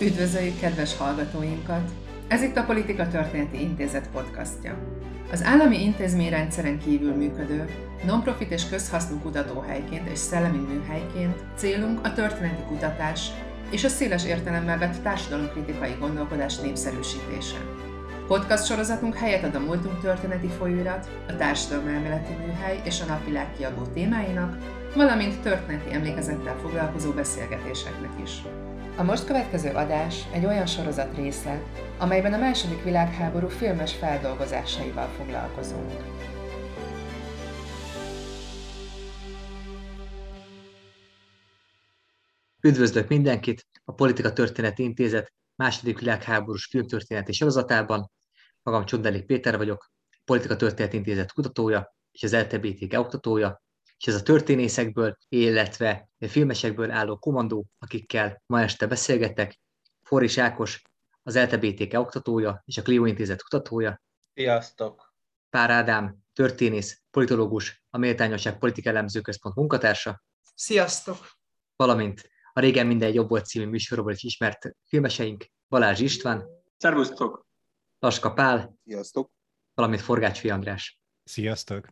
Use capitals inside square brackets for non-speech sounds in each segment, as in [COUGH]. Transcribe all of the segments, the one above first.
Üdvözöljük kedves hallgatóinkat! Ez itt a Politika Történeti Intézet podcastja. Az állami intézményrendszeren kívül működő, non-profit és közhasznú kutatóhelyként és szellemi műhelyként célunk a történeti kutatás és a széles értelemmel vett társadalomkritikai gondolkodás népszerűsítése. Podcast sorozatunk helyet ad a múltunk történeti folyóirat, a társadalmelméleti műhely és a napvilág kiadó témáinak, valamint történeti emlékezettel foglalkozó beszélgetéseknek is. A most következő adás egy olyan sorozat része, amelyben a második világháború filmes feldolgozásaival foglalkozunk. Üdvözlök mindenkit a Politika Történeti Intézet második világháborús filmtörténeti sorozatában. Magam Csondelik Péter vagyok, Politika Történeti Intézet kutatója és az LTBTK oktatója, és ez a történészekből, illetve filmesekből álló kommandó, akikkel ma este beszélgetek, Forris Ákos, az LTBTK oktatója és a Clio Intézet kutatója. Sziasztok! Pár Ádám, történész, politológus, a Méltányosság Politika Elemző Központ munkatársa. Sziasztok! Valamint a Régen minden jobb volt című műsorból is ismert filmeseink, Balázs István. Szervusztok! Laska Pál. Sziasztok! Valamint Forgácsfi András. Sziasztok!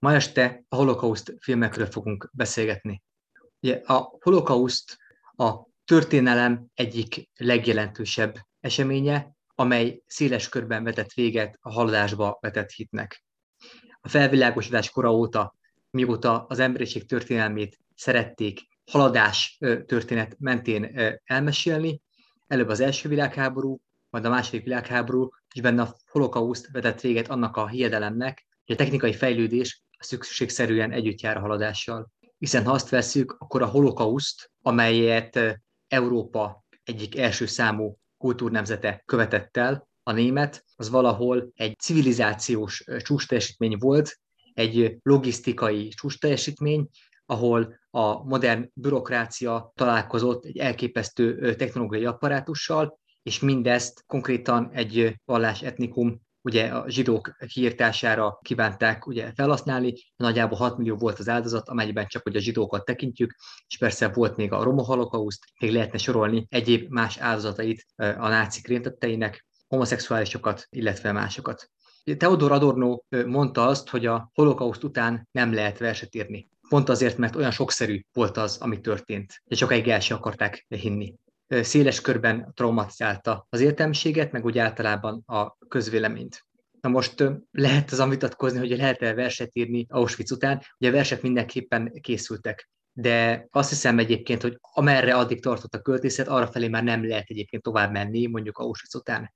Ma este a holokauszt filmekről fogunk beszélgetni. Ugye a holokauszt a történelem egyik legjelentősebb eseménye, amely széles körben vetett véget a haladásba vetett hitnek. A felvilágosodás kora óta, mióta az emberiség történelmét szerették haladás történet mentén elmesélni, előbb az első világháború, majd a második világháború, és benne a holokauszt vetett véget annak a hiedelemnek, hogy a technikai fejlődés szükségszerűen együtt jár a haladással. Hiszen ha azt veszük, akkor a holokauszt, amelyet Európa egyik első számú kultúrnemzete követett el, a német, az valahol egy civilizációs csúcsteljesítmény volt, egy logisztikai csúcsteljesítmény, ahol a modern bürokrácia találkozott egy elképesztő technológiai apparátussal, és mindezt konkrétan egy vallás etnikum ugye a zsidók kiírtására kívánták ugye felhasználni, nagyjából 6 millió volt az áldozat, amelyben csak hogy a zsidókat tekintjük, és persze volt még a roma holokauszt, még lehetne sorolni egyéb más áldozatait a nácik rémtetteinek, homoszexuálisokat, illetve másokat. Theodor Adorno mondta azt, hogy a holokauszt után nem lehet verset írni. Pont azért, mert olyan sokszerű volt az, ami történt, és sokáig el sem akarták hinni széles körben traumatizálta az értelmiséget, meg úgy általában a közvéleményt. Na most lehet az vitatkozni, hogy lehet-e verset írni Auschwitz után. Ugye a versek mindenképpen készültek, de azt hiszem egyébként, hogy amerre addig tartott a költészet, arra felé már nem lehet egyébként tovább menni, mondjuk Auschwitz után.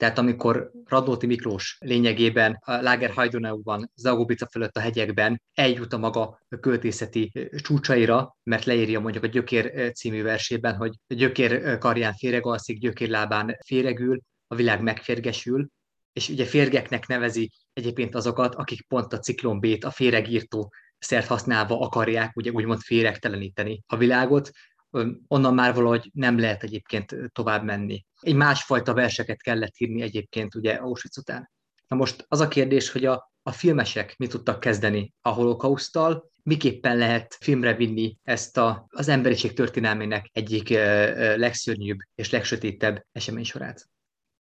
Tehát amikor Radnóti Miklós lényegében a Lager Hajdoneuban, Zagobica fölött a hegyekben eljut a maga költészeti csúcsaira, mert leírja mondjuk a Gyökér című versében, hogy Gyökér karján féregalszik, Gyökér lábán féregül, a világ megférgesül, és ugye férgeknek nevezi egyébként azokat, akik pont a ciklon B-t, a féregírtó szert használva akarják ugye úgymond féregteleníteni a világot, onnan már valahogy nem lehet egyébként tovább menni. Egy másfajta verseket kellett írni egyébként ugye Auschwitz után. Na most az a kérdés, hogy a, a filmesek mit tudtak kezdeni a holokausztal, miképpen lehet filmre vinni ezt a, az emberiség történelmének egyik legszörnyűbb és legsötétebb esemény sorát.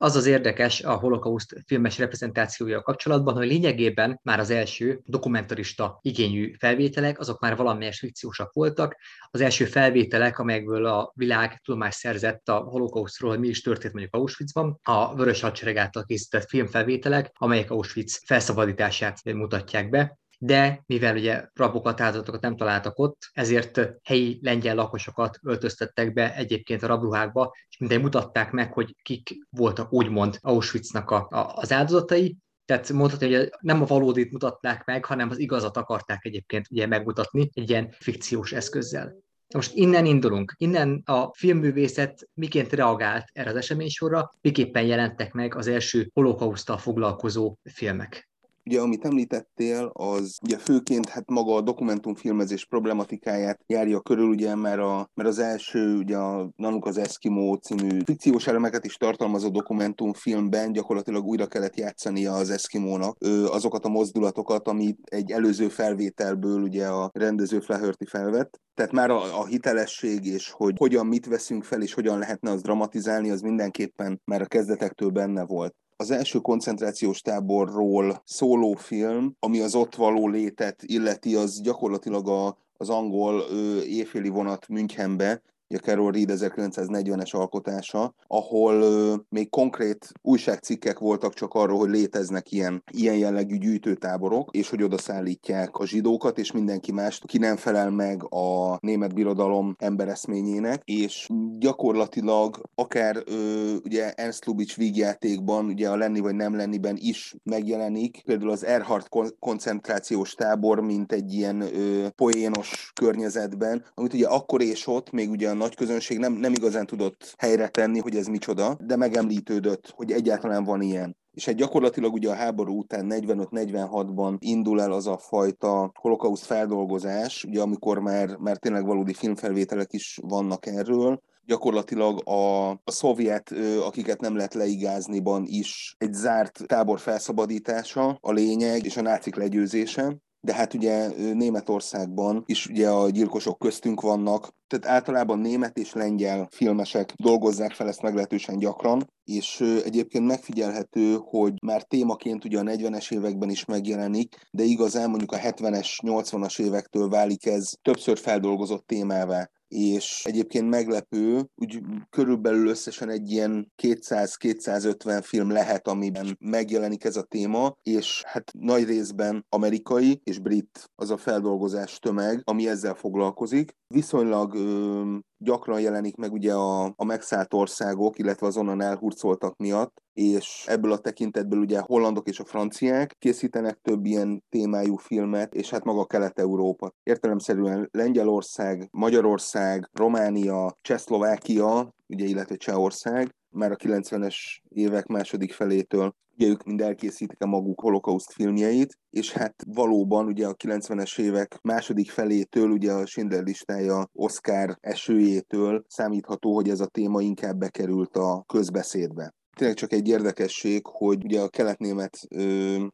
Az az érdekes a holokauszt filmes reprezentációja kapcsolatban, hogy lényegében már az első dokumentarista igényű felvételek, azok már valamelyes fikciósak voltak. Az első felvételek, amelyekből a világ tudomást szerzett a holokausztról, hogy mi is történt mondjuk Auschwitzban, a Vörös Hadsereg által készített filmfelvételek, amelyek Auschwitz felszabadítását mutatják be de mivel ugye rabokat, áldozatokat nem találtak ott, ezért helyi lengyel lakosokat öltöztettek be egyébként a rabruhákba, és mindegy mutatták meg, hogy kik voltak úgymond Auschwitznak a, a, az áldozatai, tehát mondhatni, hogy nem a valódit mutatták meg, hanem az igazat akarták egyébként ugye megmutatni egy ilyen fikciós eszközzel. Most innen indulunk, innen a filmművészet miként reagált erre az eseménysorra, miképpen jelentek meg az első holokausztal foglalkozó filmek. Ugye, amit említettél, az ugye főként hát maga a dokumentumfilmezés problematikáját járja körül, ugye, mert, a, mert az első, ugye a Nanuk az Eskimo című fikciós elemeket is tartalmazó dokumentumfilmben gyakorlatilag újra kellett játszania az Eskimónak azokat a mozdulatokat, amit egy előző felvételből ugye a rendező Flaherty felvett. Tehát már a, a hitelesség és hogy hogyan mit veszünk fel és hogyan lehetne az dramatizálni, az mindenképpen már a kezdetektől benne volt az első koncentrációs táborról szóló film, ami az ott való létet illeti, az gyakorlatilag a, az angol ö, éjféli vonat Münchenbe, a Carol Reed 1940-es alkotása, ahol ö, még konkrét újságcikkek voltak csak arról, hogy léteznek ilyen, ilyen jellegű gyűjtőtáborok, és hogy oda szállítják a zsidókat, és mindenki mást, ki nem felel meg a német birodalom embereszményének, és gyakorlatilag akár ö, ugye Ernst Lubitsch vígjátékban, ugye a lenni vagy nem lenniben is megjelenik, például az Erhard koncentrációs tábor, mint egy ilyen ö, poénos környezetben, amit ugye akkor és ott még ugye a nagy közönség nem, nem igazán tudott helyre tenni, hogy ez micsoda, de megemlítődött, hogy egyáltalán van ilyen. És egy gyakorlatilag ugye a háború után 45-46-ban indul el az a fajta holokauszt feldolgozás, ugye amikor már, már tényleg valódi filmfelvételek is vannak erről, gyakorlatilag a, a szovjet, akiket nem lehet leigázniban is egy zárt tábor felszabadítása a lényeg, és a nácik legyőzése de hát ugye Németországban is ugye a gyilkosok köztünk vannak, tehát általában német és lengyel filmesek dolgozzák fel ezt meglehetősen gyakran, és egyébként megfigyelhető, hogy már témaként ugye a 40-es években is megjelenik, de igazán mondjuk a 70-es, 80-as évektől válik ez többször feldolgozott témává és egyébként meglepő, úgy körülbelül összesen egy ilyen 200-250 film lehet, amiben megjelenik ez a téma, és hát nagy részben amerikai és brit az a feldolgozás tömeg, ami ezzel foglalkozik. Viszonylag ö, gyakran jelenik meg ugye a, a megszállt országok, illetve az onnan elhurcoltak miatt, és ebből a tekintetből ugye a hollandok és a franciák készítenek több ilyen témájú filmet, és hát maga Kelet-Európa. Értelemszerűen Lengyelország, Magyarország, Románia, Csehszlovákia, ugye, illetve Csehország, már a 90-es évek második felétől ugye ők mind elkészítik a maguk holokauszt filmjeit, és hát valóban ugye a 90-es évek második felétől, ugye a Schindler listája Oscar esőjétől számítható, hogy ez a téma inkább bekerült a közbeszédbe tényleg csak egy érdekesség, hogy ugye a keletnémet,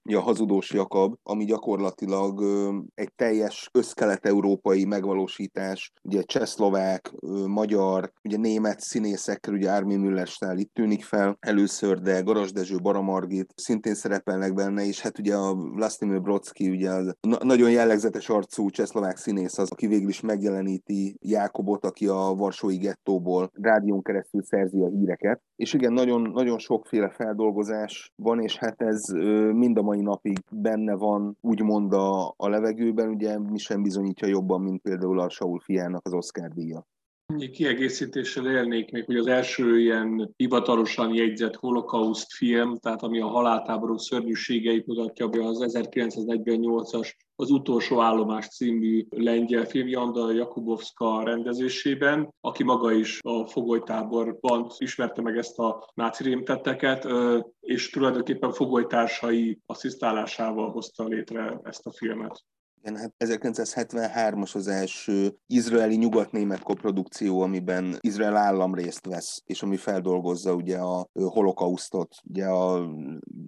ugye a hazudós Jakab, ami gyakorlatilag egy teljes összkelet-európai megvalósítás, ugye csehszlovák, magyar, ugye német színészekkel, ugye Armin Müller itt tűnik fel először, de Garas Dezső, Baramargit szintén szerepelnek benne, és hát ugye a Vlastimir Brodsky, ugye az na- nagyon jellegzetes arcú csehszlovák színész az, aki végül is megjeleníti Jákobot, aki a Varsói gettóból rádión keresztül szerzi a híreket. És igen, nagyon, nagyon nagyon sokféle feldolgozás van, és hát ez mind a mai napig benne van, úgymond a, a levegőben, ugye mi sem bizonyítja jobban, mint például a Saul fiának az Oscar díja. Egy kiegészítéssel élnék még, hogy az első ilyen hivatalosan jegyzett holokauszt film, tehát ami a haláltáború szörnyűségeit mutatja be, az 1948-as az utolsó állomás című lengyel film Janda Jakubowska rendezésében, aki maga is a fogolytáborban ismerte meg ezt a náci rémtetteket, és tulajdonképpen fogolytársai asszisztálásával hozta létre ezt a filmet. Igen, hát 1973-as az első izraeli nyugatnémet koprodukció, amiben Izrael állam részt vesz, és ami feldolgozza ugye a holokausztot, ugye a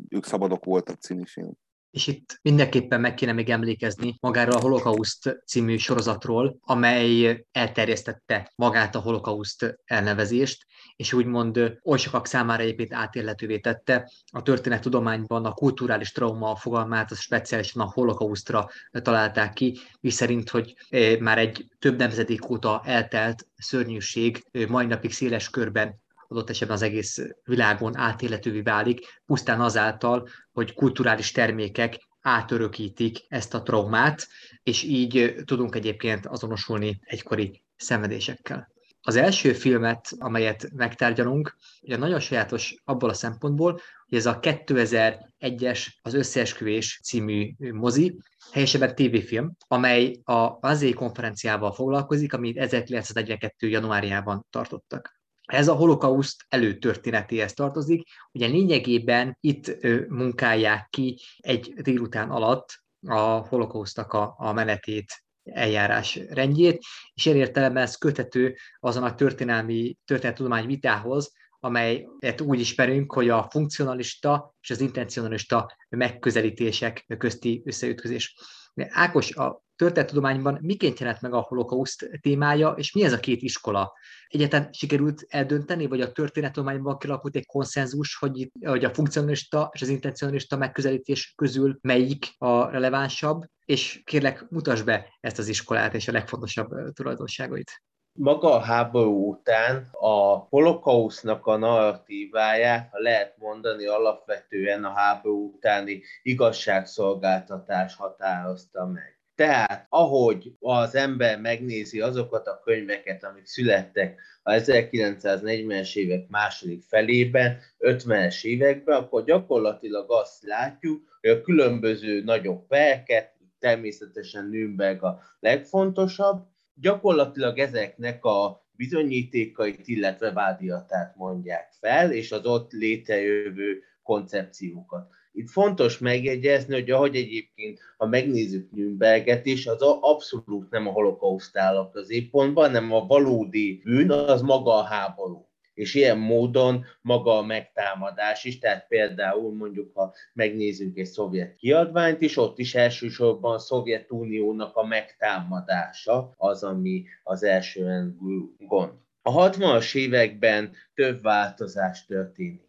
Ők szabadok voltak című film és itt mindenképpen meg kéne még emlékezni magáról a Holokauszt című sorozatról, amely elterjesztette magát a Holokauszt elnevezést, és úgymond oly sokak számára épít átélhetővé tette. A történettudományban a kulturális trauma fogalmát az speciálisan a holokausztra találták ki, mi szerint, hogy már egy több nemzedék óta eltelt szörnyűség mai napig széles körben adott esetben az egész világon átélhetővé válik, pusztán azáltal, hogy kulturális termékek átörökítik ezt a traumát, és így tudunk egyébként azonosulni egykori szenvedésekkel. Az első filmet, amelyet megtárgyalunk, ugye nagyon sajátos abból a szempontból, hogy ez a 2001-es Az Összeesküvés című mozi, helyesebben tévéfilm, amely a Azé konferenciával foglalkozik, amit 1942. januárjában tartottak. Ez a holokauszt előtörténetéhez tartozik. Ugye lényegében itt munkálják ki egy délután alatt a holokausztak a, a menetét, eljárás rendjét, és ilyen értelemben ez kötető azon a történelmi történettudomány vitához, amelyet úgy ismerünk, hogy a funkcionalista és az intencionalista megközelítések közti összeütközés. Ákos, a történettudományban miként jelent meg a holokauszt témája, és mi ez a két iskola? Egyetlen sikerült eldönteni, vagy a történettudományban kialakult egy konszenzus, hogy, hogy a funkcionalista és az intencionalista megközelítés közül melyik a relevánsabb, és kérlek, mutasd be ezt az iskolát és a legfontosabb tulajdonságait maga a háború után a holokausznak a narratíváját, lehet mondani, alapvetően a háború utáni igazságszolgáltatás határozta meg. Tehát, ahogy az ember megnézi azokat a könyveket, amik születtek a 1940-es évek második felében, 50-es években, akkor gyakorlatilag azt látjuk, hogy a különböző nagyobb perket, természetesen Nürnberg a legfontosabb, gyakorlatilag ezeknek a bizonyítékait, illetve vádiatát mondják fel, és az ott létrejövő koncepciókat. Itt fontos megjegyezni, hogy ahogy egyébként, ha megnézzük Nürnberget is, az abszolút nem a holokauszt áll a középpontban, hanem a valódi bűn az maga a háború és ilyen módon maga a megtámadás is, tehát például mondjuk, ha megnézzünk egy szovjet kiadványt is, ott is elsősorban a Szovjetuniónak a megtámadása az, ami az első gond. A 60-as években több változás történik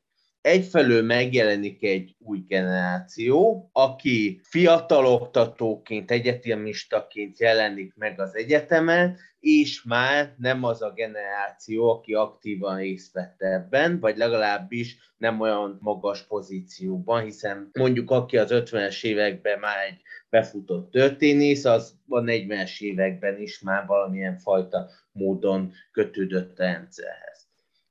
egyfelől megjelenik egy új generáció, aki fiatal oktatóként, egyetemistaként jelenik meg az egyetemen, és már nem az a generáció, aki aktívan részt vett ebben, vagy legalábbis nem olyan magas pozícióban, hiszen mondjuk aki az 50-es években már egy befutott történész, az a 40-es években is már valamilyen fajta módon kötődött a rendszerhez.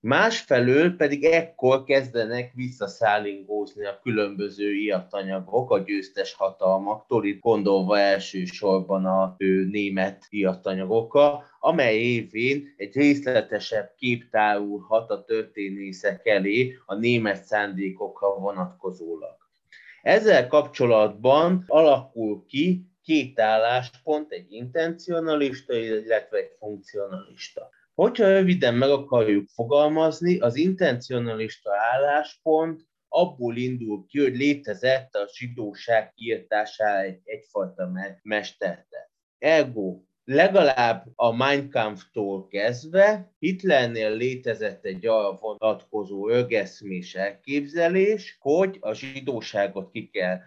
Másfelől pedig ekkor kezdenek visszaszállingózni a különböző iatanyagok a győztes hatalmaktól, itt gondolva elsősorban a ő, német iatanyagokkal, amely évén egy részletesebb kép tárulhat a történészek elé a német szándékokra vonatkozólag. Ezzel kapcsolatban alakul ki két álláspont, egy intencionalista, illetve egy funkcionalista. Hogyha röviden meg akarjuk fogalmazni, az intencionalista álláspont abból indul ki, hogy létezett a zsidóság kiirtására egy, egyfajta mesterte. Ergo, legalább a Mein Kampftól kezdve Hitlernél létezett egy arra vonatkozó örgeszmés elképzelés, hogy a zsidóságot ki kell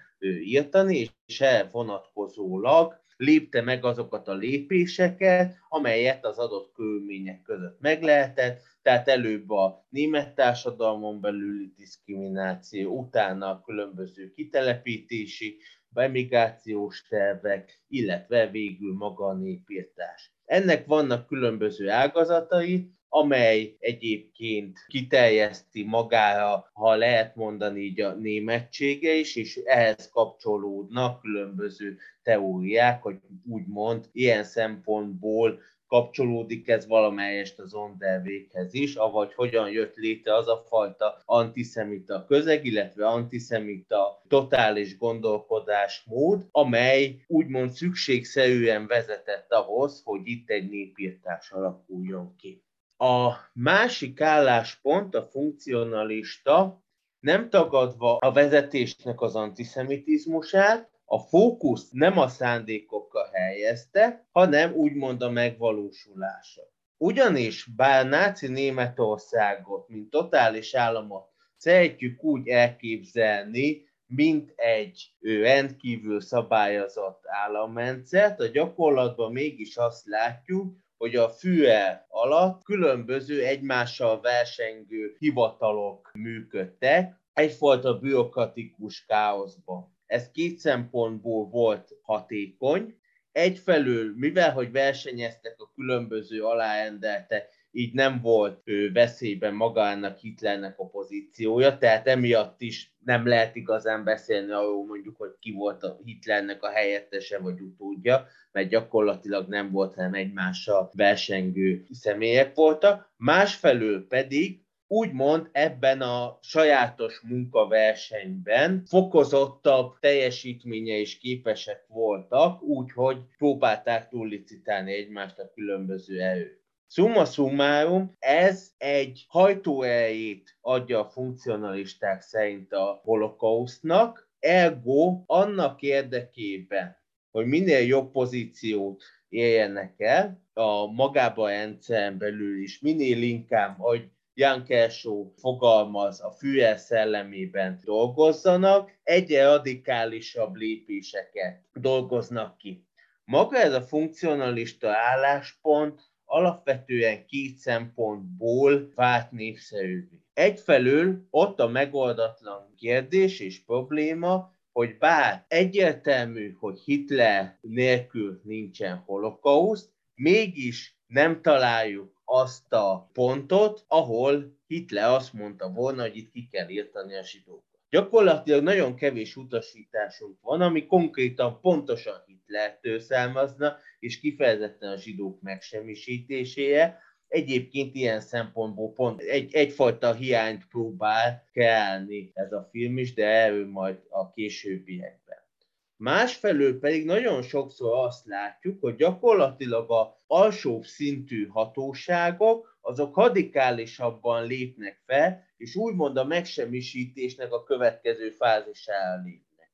írtani, és erre vonatkozólag lépte meg azokat a lépéseket, amelyet az adott körülmények között meg lehetett, tehát előbb a német társadalmon belüli diszkrimináció, utána a különböző kitelepítési, emigrációs tervek, illetve végül maga a népírtás. Ennek vannak különböző ágazatai, amely egyébként kiterjeszti magára, ha lehet mondani így a németsége is, és ehhez kapcsolódnak különböző teóriák, hogy úgymond ilyen szempontból kapcsolódik ez valamelyest az Ondervéghez is, avagy hogyan jött létre az a fajta antiszemita közeg, illetve antiszemita totális gondolkodásmód, amely úgymond szükségszerűen vezetett ahhoz, hogy itt egy népírtás alakuljon ki. A másik álláspont, a funkcionalista, nem tagadva a vezetésnek az antiszemitizmusát, a fókusz nem a szándékokkal helyezte, hanem úgymond a megvalósulása. Ugyanis bár náci Németországot, mint totális államot szeretjük úgy elképzelni, mint egy rendkívül szabályozott államrendszert, a gyakorlatban mégis azt látjuk, hogy a FÜE alatt különböző egymással versengő hivatalok működtek, egyfajta bürokratikus káoszban. Ez két szempontból volt hatékony. Egyfelől, mivel hogy versenyeztek a különböző alárendelte így nem volt ő veszélyben magának Hitlernek a pozíciója, tehát emiatt is nem lehet igazán beszélni arról mondjuk, hogy ki volt a Hitlernek a helyettese vagy utódja, mert gyakorlatilag nem volt, hanem egymással versengő személyek voltak. Másfelől pedig úgymond ebben a sajátos munkaversenyben fokozottabb teljesítménye is képesek voltak, úgyhogy próbálták túllicitálni egymást a különböző erők. Summa summarum, ez egy hajtóerejét adja a funkcionalisták szerint a holokausztnak, ergo annak érdekében, hogy minél jobb pozíciót éljenek el, a magába a rendszeren belül is minél inkább, hogy Jan Kershaw fogalmaz, a Führer szellemében dolgozzanak, egyre radikálisabb lépéseket dolgoznak ki. Maga ez a funkcionalista álláspont alapvetően két szempontból vált népszerűvé. Egyfelől ott a megoldatlan kérdés és probléma, hogy bár egyértelmű, hogy Hitler nélkül nincsen holokauszt, mégis nem találjuk azt a pontot, ahol Hitler azt mondta volna, hogy itt ki kell írtani a zsidókat. Gyakorlatilag nagyon kevés utasításunk van, ami konkrétan pontosan Hitlertől származna, és kifejezetten a zsidók megsemmisítéséje. Egyébként ilyen szempontból pont egy, egyfajta hiányt próbál kelni ez a film is, de erről majd a későbbiekben. Másfelől pedig nagyon sokszor azt látjuk, hogy gyakorlatilag a alsóbb szintű hatóságok azok radikálisabban lépnek fel, és úgymond a megsemmisítésnek a következő fázisára lépnek.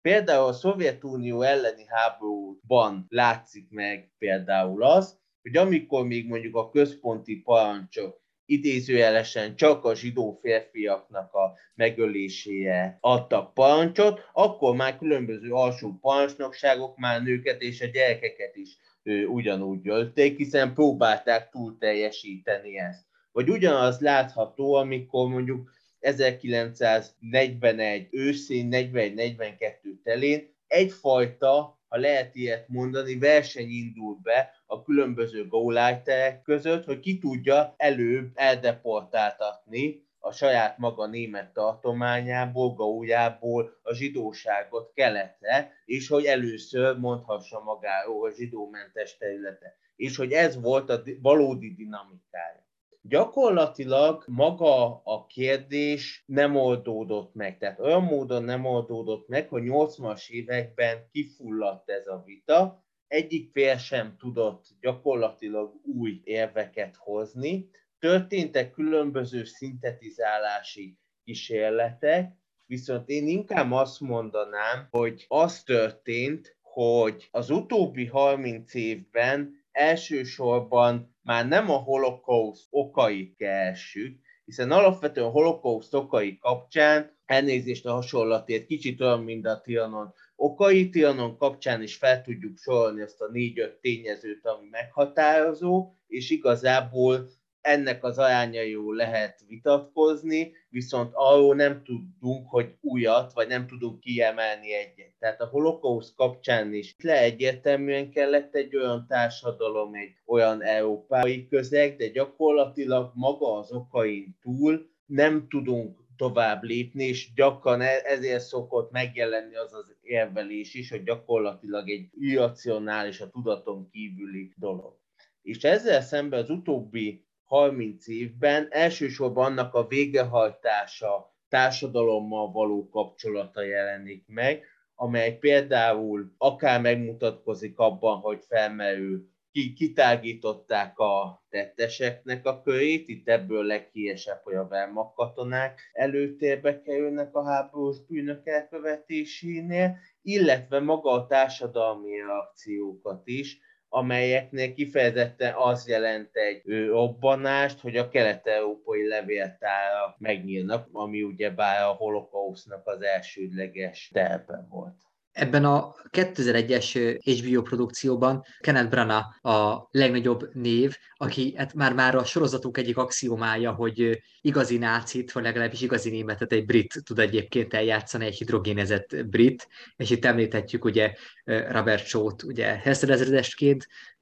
Például a Szovjetunió elleni háborúban látszik meg például az, hogy amikor még mondjuk a központi parancsok idézőjelesen csak a zsidó férfiaknak a megölésére adtak parancsot, akkor már különböző alsó parancsnokságok már nőket és a gyerekeket is ő, ugyanúgy ölték, hiszen próbálták túl teljesíteni ezt. Vagy ugyanaz látható, amikor mondjuk 1941 őszén, 41-42 telén egyfajta ha lehet ilyet mondani, verseny indul be a különböző gólájterek között, hogy ki tudja előbb eldeportáltatni a saját maga német tartományából, Gaujából a zsidóságot keletre, és hogy először mondhassa magáról a zsidómentes területe. És hogy ez volt a valódi dinamikája. Gyakorlatilag maga a kérdés nem oldódott meg. Tehát olyan módon nem oldódott meg, hogy 80-as években kifulladt ez a vita, egyik fél sem tudott gyakorlatilag új érveket hozni. Történtek különböző szintetizálási kísérletek, viszont én inkább azt mondanám, hogy az történt, hogy az utóbbi 30 évben elsősorban már nem a holokauszt okait keresjük, hiszen alapvetően a holokauszt okai kapcsán elnézést a hasonlatért kicsit olyan, mint a Tianon okai, Tianon kapcsán is fel tudjuk sorolni azt a négy-öt tényezőt, ami meghatározó, és igazából ennek az arányairól lehet vitatkozni, viszont arról nem tudunk, hogy újat, vagy nem tudunk kiemelni egyet. Tehát a holokauszt kapcsán is le egyértelműen kellett egy olyan társadalom, egy olyan európai közeg, de gyakorlatilag maga az okain túl nem tudunk tovább lépni, és gyakran e- ezért szokott megjelenni az az érvelés is, hogy gyakorlatilag egy irracionális, a tudaton kívüli dolog. És ezzel szemben az utóbbi 30 évben. Elsősorban annak a végehajtása társadalommal való kapcsolata jelenik meg, amely például akár megmutatkozik abban, hogy felmerül, ki, kitágították a tetteseknek a körét, itt ebből leghíresebb, hogy a Wehrmacht katonák előtérbe kerülnek a háborús bűnök elkövetésénél, illetve maga a társadalmi reakciókat is, amelyeknél kifejezetten az jelent egy robbanást, hogy a kelet-európai levéltára megnyílnak, ami ugye bár a holokausznak az elsődleges terve volt. Ebben a 2001-es HBO produkcióban Kenneth Branagh a legnagyobb név, aki hát már, már a sorozatunk egyik axiomája, hogy igazi nácit, vagy legalábbis igazi németet egy brit tud egyébként eljátszani, egy hidrogénezett brit, és itt említhetjük ugye Robert Shaw-t, ugye Hester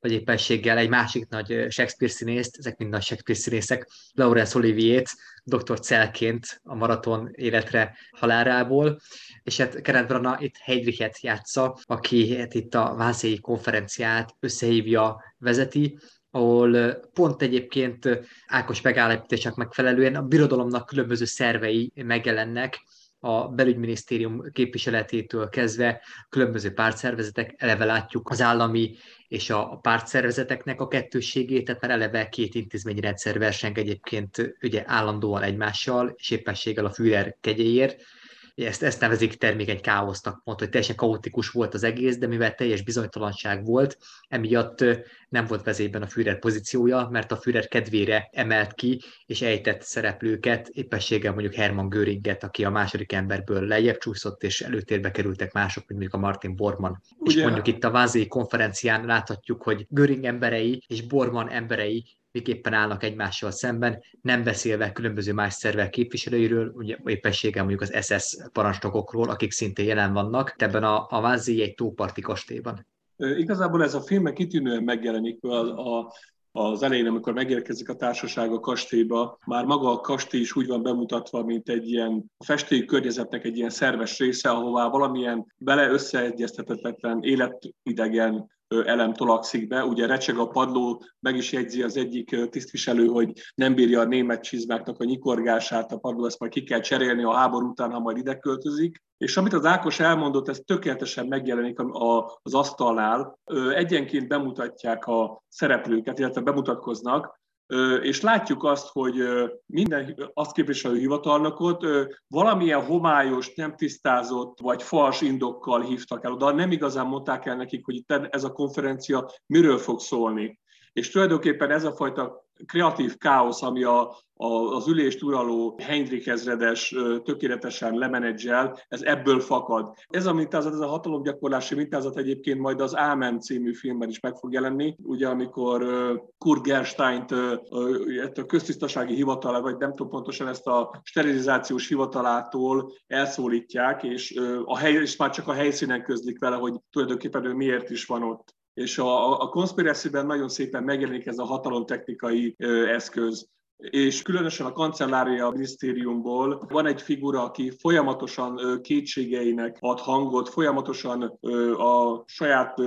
vagy éppenséggel egy másik nagy Shakespeare színészt, ezek mind nagy Shakespeare színészek, Laurence Olivier-t, dr. Celként a maraton életre halárából, és hát Kenneth Branagh itt Heidrichet játsza, aki hát itt a Vászéi konferenciát összehívja, vezeti, ahol pont egyébként Ákos megállapításnak megfelelően a birodalomnak különböző szervei megjelennek, a belügyminisztérium képviseletétől kezdve különböző pártszervezetek, eleve látjuk az állami és a pártszervezeteknek a kettőségét, tehát már eleve két intézményrendszer verseng egyébként ugye állandóan egymással, és éppenséggel a Führer kegyéért, ezt, ezt nevezik termékeny káosznak, mondta, hogy teljesen kaotikus volt az egész, de mivel teljes bizonytalanság volt, emiatt nem volt vezében a Führer pozíciója, mert a Führer kedvére emelt ki, és ejtett szereplőket, éppességgel mondjuk Hermann Göringet, aki a második emberből lejjebb csúszott, és előtérbe kerültek mások, mint mondjuk a Martin Bormann. Ugye? És mondjuk itt a Vázéi konferencián láthatjuk, hogy Göring emberei és Bormann emberei miképpen állnak egymással szemben, nem beszélve különböző más szervek képviselőiről, ugye éppességgel mondjuk az SS parancsnokokról, akik szintén jelen vannak, ebben a, a Vázi egy tóparti kastélyban. Igazából ez a film kitűnően megjelenik a, a az elején, amikor megérkezik a társaság a kastélyba, már maga a kastély is úgy van bemutatva, mint egy ilyen festély környezetnek egy ilyen szerves része, ahová valamilyen bele összeegyeztetetlen életidegen elem tolakszik be. Ugye recseg a padló, meg is jegyzi az egyik tisztviselő, hogy nem bírja a német csizmáknak a nyikorgását, a padló ezt majd ki kell cserélni a háború után, ha majd ide költözik. És amit az Ákos elmondott, ez tökéletesen megjelenik az asztalnál. Egyenként bemutatják a szereplőket, illetve bemutatkoznak, és látjuk azt, hogy minden azt képviselő hivatalnokot valamilyen homályos, nem tisztázott vagy fals indokkal hívtak el oda. Nem igazán mondták el nekik, hogy itt ez a konferencia miről fog szólni. És tulajdonképpen ez a fajta kreatív káosz, ami a, a, az ülést uraló Hendrik ezredes tökéletesen lemenedzsel, ez ebből fakad. Ez a mintázat, ez a hatalomgyakorlási mintázat egyébként majd az Ámen című filmben is meg fog jelenni, ugye amikor Kurt Gersteint a köztisztasági hivatala, vagy nem tudom pontosan ezt a sterilizációs hivatalától elszólítják, és, a hely, és már csak a helyszínen közlik vele, hogy tulajdonképpen ő miért is van ott és a, a conspiracy-ben nagyon szépen megjelenik ez a hatalomtechnikai ö, eszköz. És különösen a kancellária minisztériumból van egy figura, aki folyamatosan kétségeinek ad hangot, folyamatosan a saját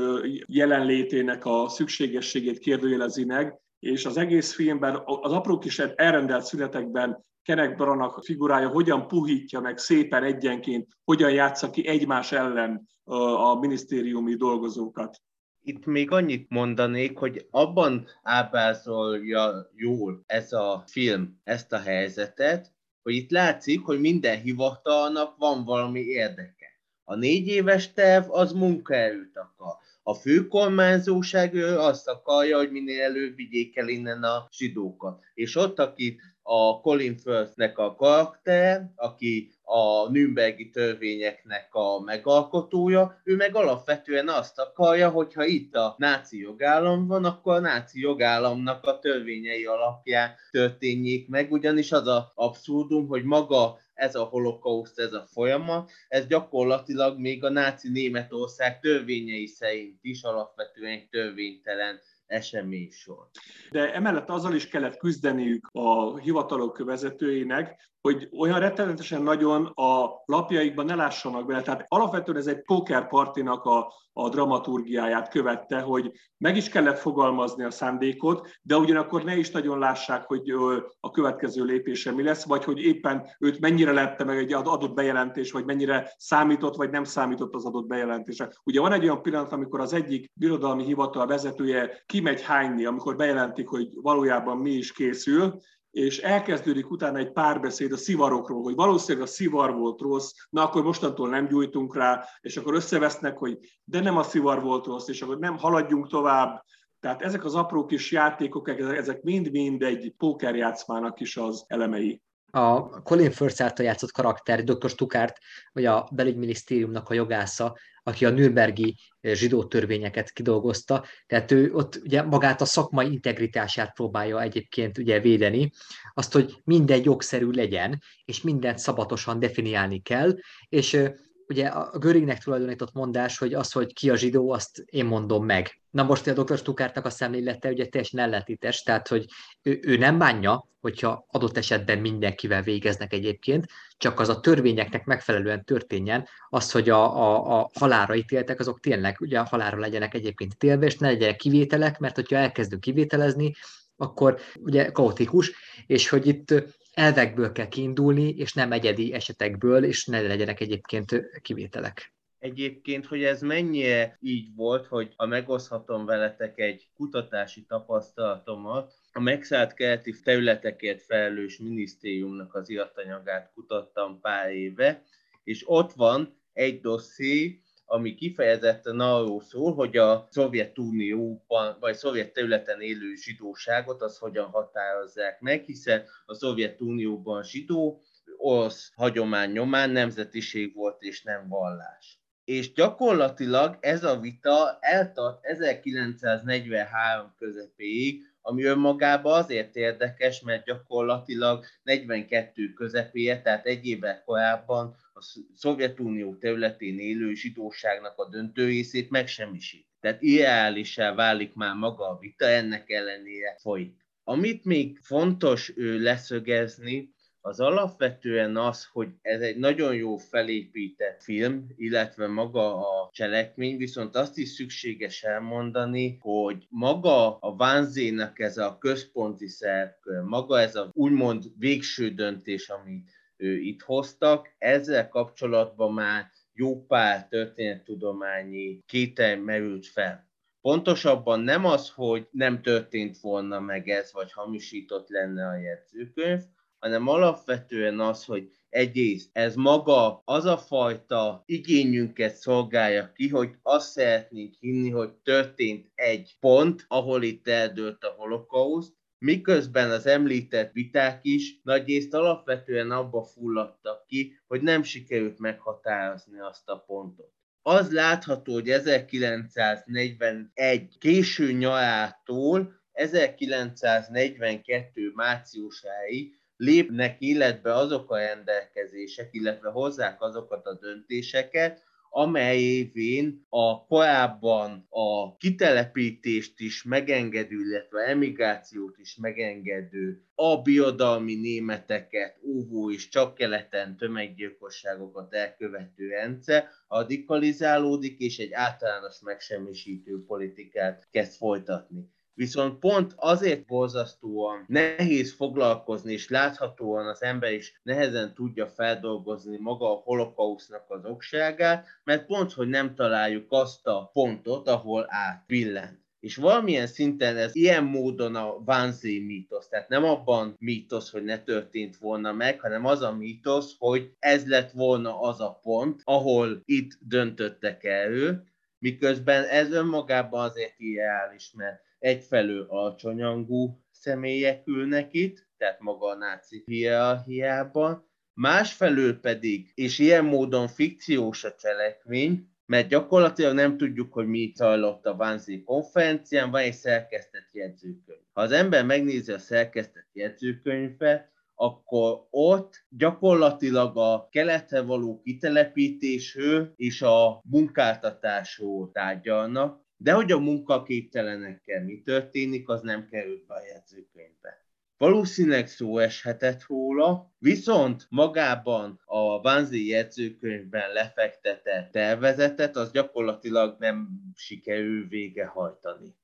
jelenlétének a szükségességét kérdőjelezi meg, és az egész filmben, az apró kis elrendelt szünetekben Kenek Branak figurája hogyan puhítja meg szépen egyenként, hogyan játsza ki egymás ellen a minisztériumi dolgozókat itt még annyit mondanék, hogy abban ábrázolja jól ez a film ezt a helyzetet, hogy itt látszik, hogy minden hivatalnak van valami érdeke. A négy éves terv az munkaerőt akar. A főkormányzóság azt akarja, hogy minél előbb vigyék el innen a zsidókat. És ott, aki a Colin Firthnek a karakter, aki a Nürnbergi törvényeknek a megalkotója, ő meg alapvetően azt akarja, hogyha itt a náci jogállam van, akkor a náci jogállamnak a törvényei alapján történjék meg, ugyanis az a abszurdum, hogy maga ez a holokauszt, ez a folyamat, ez gyakorlatilag még a náci Németország törvényei szerint is alapvetően egy törvénytelen eseménysor. De emellett azzal is kellett küzdeniük a hivatalok vezetőinek, hogy olyan rettenetesen nagyon a lapjaikban ne lássanak bele. Tehát alapvetően ez egy pókerpartinak a, a dramaturgiáját követte, hogy meg is kellett fogalmazni a szándékot, de ugyanakkor ne is nagyon lássák, hogy a következő lépése mi lesz, vagy hogy éppen őt mennyire lette meg egy adott bejelentés, vagy mennyire számított, vagy nem számított az adott bejelentése. Ugye van egy olyan pillanat, amikor az egyik birodalmi hivatal vezetője kimegy hányni, amikor bejelentik, hogy valójában mi is készül, és elkezdődik utána egy párbeszéd a szivarokról, hogy valószínűleg a szivar volt rossz, na akkor mostantól nem gyújtunk rá, és akkor összevesznek, hogy de nem a szivar volt rossz, és akkor nem haladjunk tovább. Tehát ezek az apró kis játékok, ezek mind-mind egy pókerjátszmának is az elemei a Colin Firth által játszott karakter, dr. Stukárt, vagy a belügyminisztériumnak a jogásza, aki a Nürnbergi eh, zsidó törvényeket kidolgozta, tehát ő ott ugye magát a szakmai integritását próbálja egyébként ugye védeni, azt, hogy minden jogszerű legyen, és mindent szabatosan definiálni kell, és eh, ugye a Göringnek tulajdonított mondás, hogy az, hogy ki a zsidó, azt én mondom meg. Na most a dr. Stukártnak a szemlélete ugye teljesen ellentétes, tehát hogy ő, ő nem bánja, hogyha adott esetben mindenkivel végeznek egyébként, csak az a törvényeknek megfelelően történjen, az, hogy a, a, a halára ítéltek, azok tényleg ugye a halára legyenek egyébként ítélve, és ne legyenek kivételek, mert hogyha elkezdünk kivételezni, akkor ugye kaotikus, és hogy itt elvekből kell kiindulni, és nem egyedi esetekből, és ne legyenek egyébként kivételek. Egyébként, hogy ez mennyire így volt, hogy ha megoszthatom veletek egy kutatási tapasztalatomat, a megszállt keleti területekért felelős minisztériumnak az iratanyagát kutattam pár éve, és ott van egy dosszié, ami kifejezetten arról szól, hogy a Szovjetunióban, vagy szovjet területen élő zsidóságot, az hogyan határozzák meg, hiszen a Szovjetunióban zsidó orosz hagyomány nyomán nemzetiség volt és nem vallás. És gyakorlatilag ez a vita eltart 1943 közepéig, ami önmagában azért érdekes, mert gyakorlatilag 42 közepéje, tehát egy évvel korábban a Szovjetunió területén élő zsidóságnak a döntő részét megsemmisít. Tehát irreálisá válik már maga a vita, ennek ellenére folyik. Amit még fontos leszögezni, az alapvetően az, hogy ez egy nagyon jó felépített film, illetve maga a cselekmény, viszont azt is szükséges elmondani, hogy maga a Vánzének ez a központi szerkő, maga ez a úgymond végső döntés, amit ő itt hoztak, ezzel kapcsolatban már jó pár történettudományi kétel merült fel. Pontosabban nem az, hogy nem történt volna meg ez, vagy hamisított lenne a jegyzőkönyv, hanem alapvetően az, hogy egyrészt ez maga az a fajta igényünket szolgálja ki, hogy azt szeretnénk hinni, hogy történt egy pont, ahol itt eldőlt a holokauszt, miközben az említett viták is nagyrészt alapvetően abba fulladtak ki, hogy nem sikerült meghatározni azt a pontot. Az látható, hogy 1941 késő nyarától 1942 márciusáig lépnek életbe azok a rendelkezések, illetve hozzák azokat a döntéseket, amely évén a korábban a kitelepítést is megengedő, illetve emigrációt is megengedő a biodalmi németeket óvó és csak keleten tömeggyilkosságokat elkövető rendszer radikalizálódik, és egy általános megsemmisítő politikát kezd folytatni. Viszont pont azért borzasztóan nehéz foglalkozni, és láthatóan az ember is nehezen tudja feldolgozni maga a holokausznak az okságát, mert pont, hogy nem találjuk azt a pontot, ahol átbillent. És valamilyen szinten ez ilyen módon a Vanzé mítosz, tehát nem abban mítosz, hogy ne történt volna meg, hanem az a mítosz, hogy ez lett volna az a pont, ahol itt döntöttek erről, miközben ez önmagában azért irreális, mert egyfelől alacsonyangú személyek ülnek itt, tehát maga a náci hierarchiában, másfelől pedig, és ilyen módon fikciós a cselekmény, mert gyakorlatilag nem tudjuk, hogy mi zajlott a Vanzi konferencián, van egy szerkesztett jegyzőkönyv. Ha az ember megnézi a szerkesztett jegyzőkönyvet, akkor ott gyakorlatilag a keletre való kitelepítésről és a munkáltatásról tárgyalnak, de hogy a munkaképtelenekkel mi történik, az nem került be a jegyzőkönyvbe. Valószínűleg szó eshetett róla, viszont magában a Vanzi jegyzőkönyvben lefektetett tervezetet, az gyakorlatilag nem sikerül végehajtani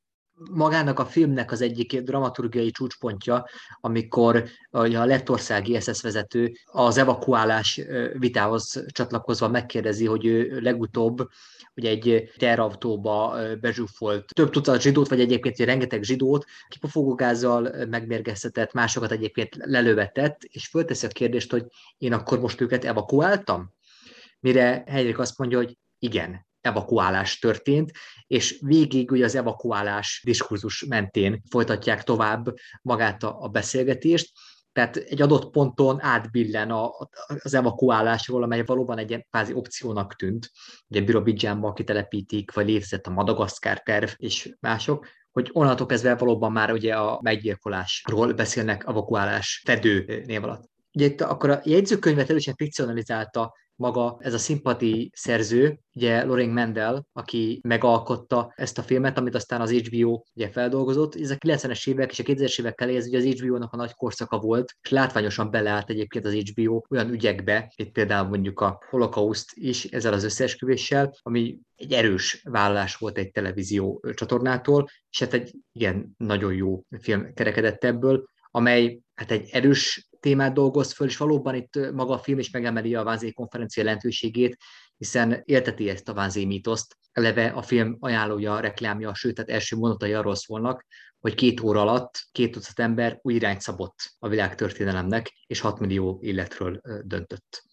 magának a filmnek az egyik dramaturgiai csúcspontja, amikor a lettországi SS vezető az evakuálás vitához csatlakozva megkérdezi, hogy ő legutóbb hogy egy terautóba bezsúfolt több tucat zsidót, vagy egyébként egy rengeteg zsidót, kipufogógázzal megmérgeztetett, másokat egyébként lelövetett, és fölteszi a kérdést, hogy én akkor most őket evakuáltam? Mire Henrik azt mondja, hogy igen, evakuálás történt, és végig ugye az evakuálás diskurzus mentén folytatják tovább magát a, a beszélgetést, tehát egy adott ponton átbillen a, az evakuálásról, amely valóban egy kvázi opciónak tűnt. Ugye Birobidzsánban kitelepítik, vagy létezett a Madagaszkár terv és mások, hogy onnantól kezdve valóban már ugye a meggyilkolásról beszélnek evakuálás fedő név alatt. Ugye itt akkor a jegyzőkönyvet erősen fikcionalizálta maga ez a szimpati szerző, ugye Loring Mendel, aki megalkotta ezt a filmet, amit aztán az HBO ugye feldolgozott. Ez a 90-es évek és a 2000-es évek elé ez ugye az HBO-nak a nagy korszaka volt, és látványosan beleállt egyébként az HBO olyan ügyekbe, itt például mondjuk a holokauszt is ezzel az összeesküvéssel, ami egy erős vállalás volt egy televízió csatornától, és hát egy igen, nagyon jó film kerekedett ebből, amely hát egy erős témát dolgoz föl, és valóban itt maga a film is megemeli a Vánzé konferencia jelentőségét, hiszen érteti ezt a Vánzé mítoszt. Eleve a film ajánlója, reklámja, sőt, tehát első mondatai arról szólnak, hogy két óra alatt két tucat ember új irányt szabott a világ történelemnek, és 6 millió életről döntött.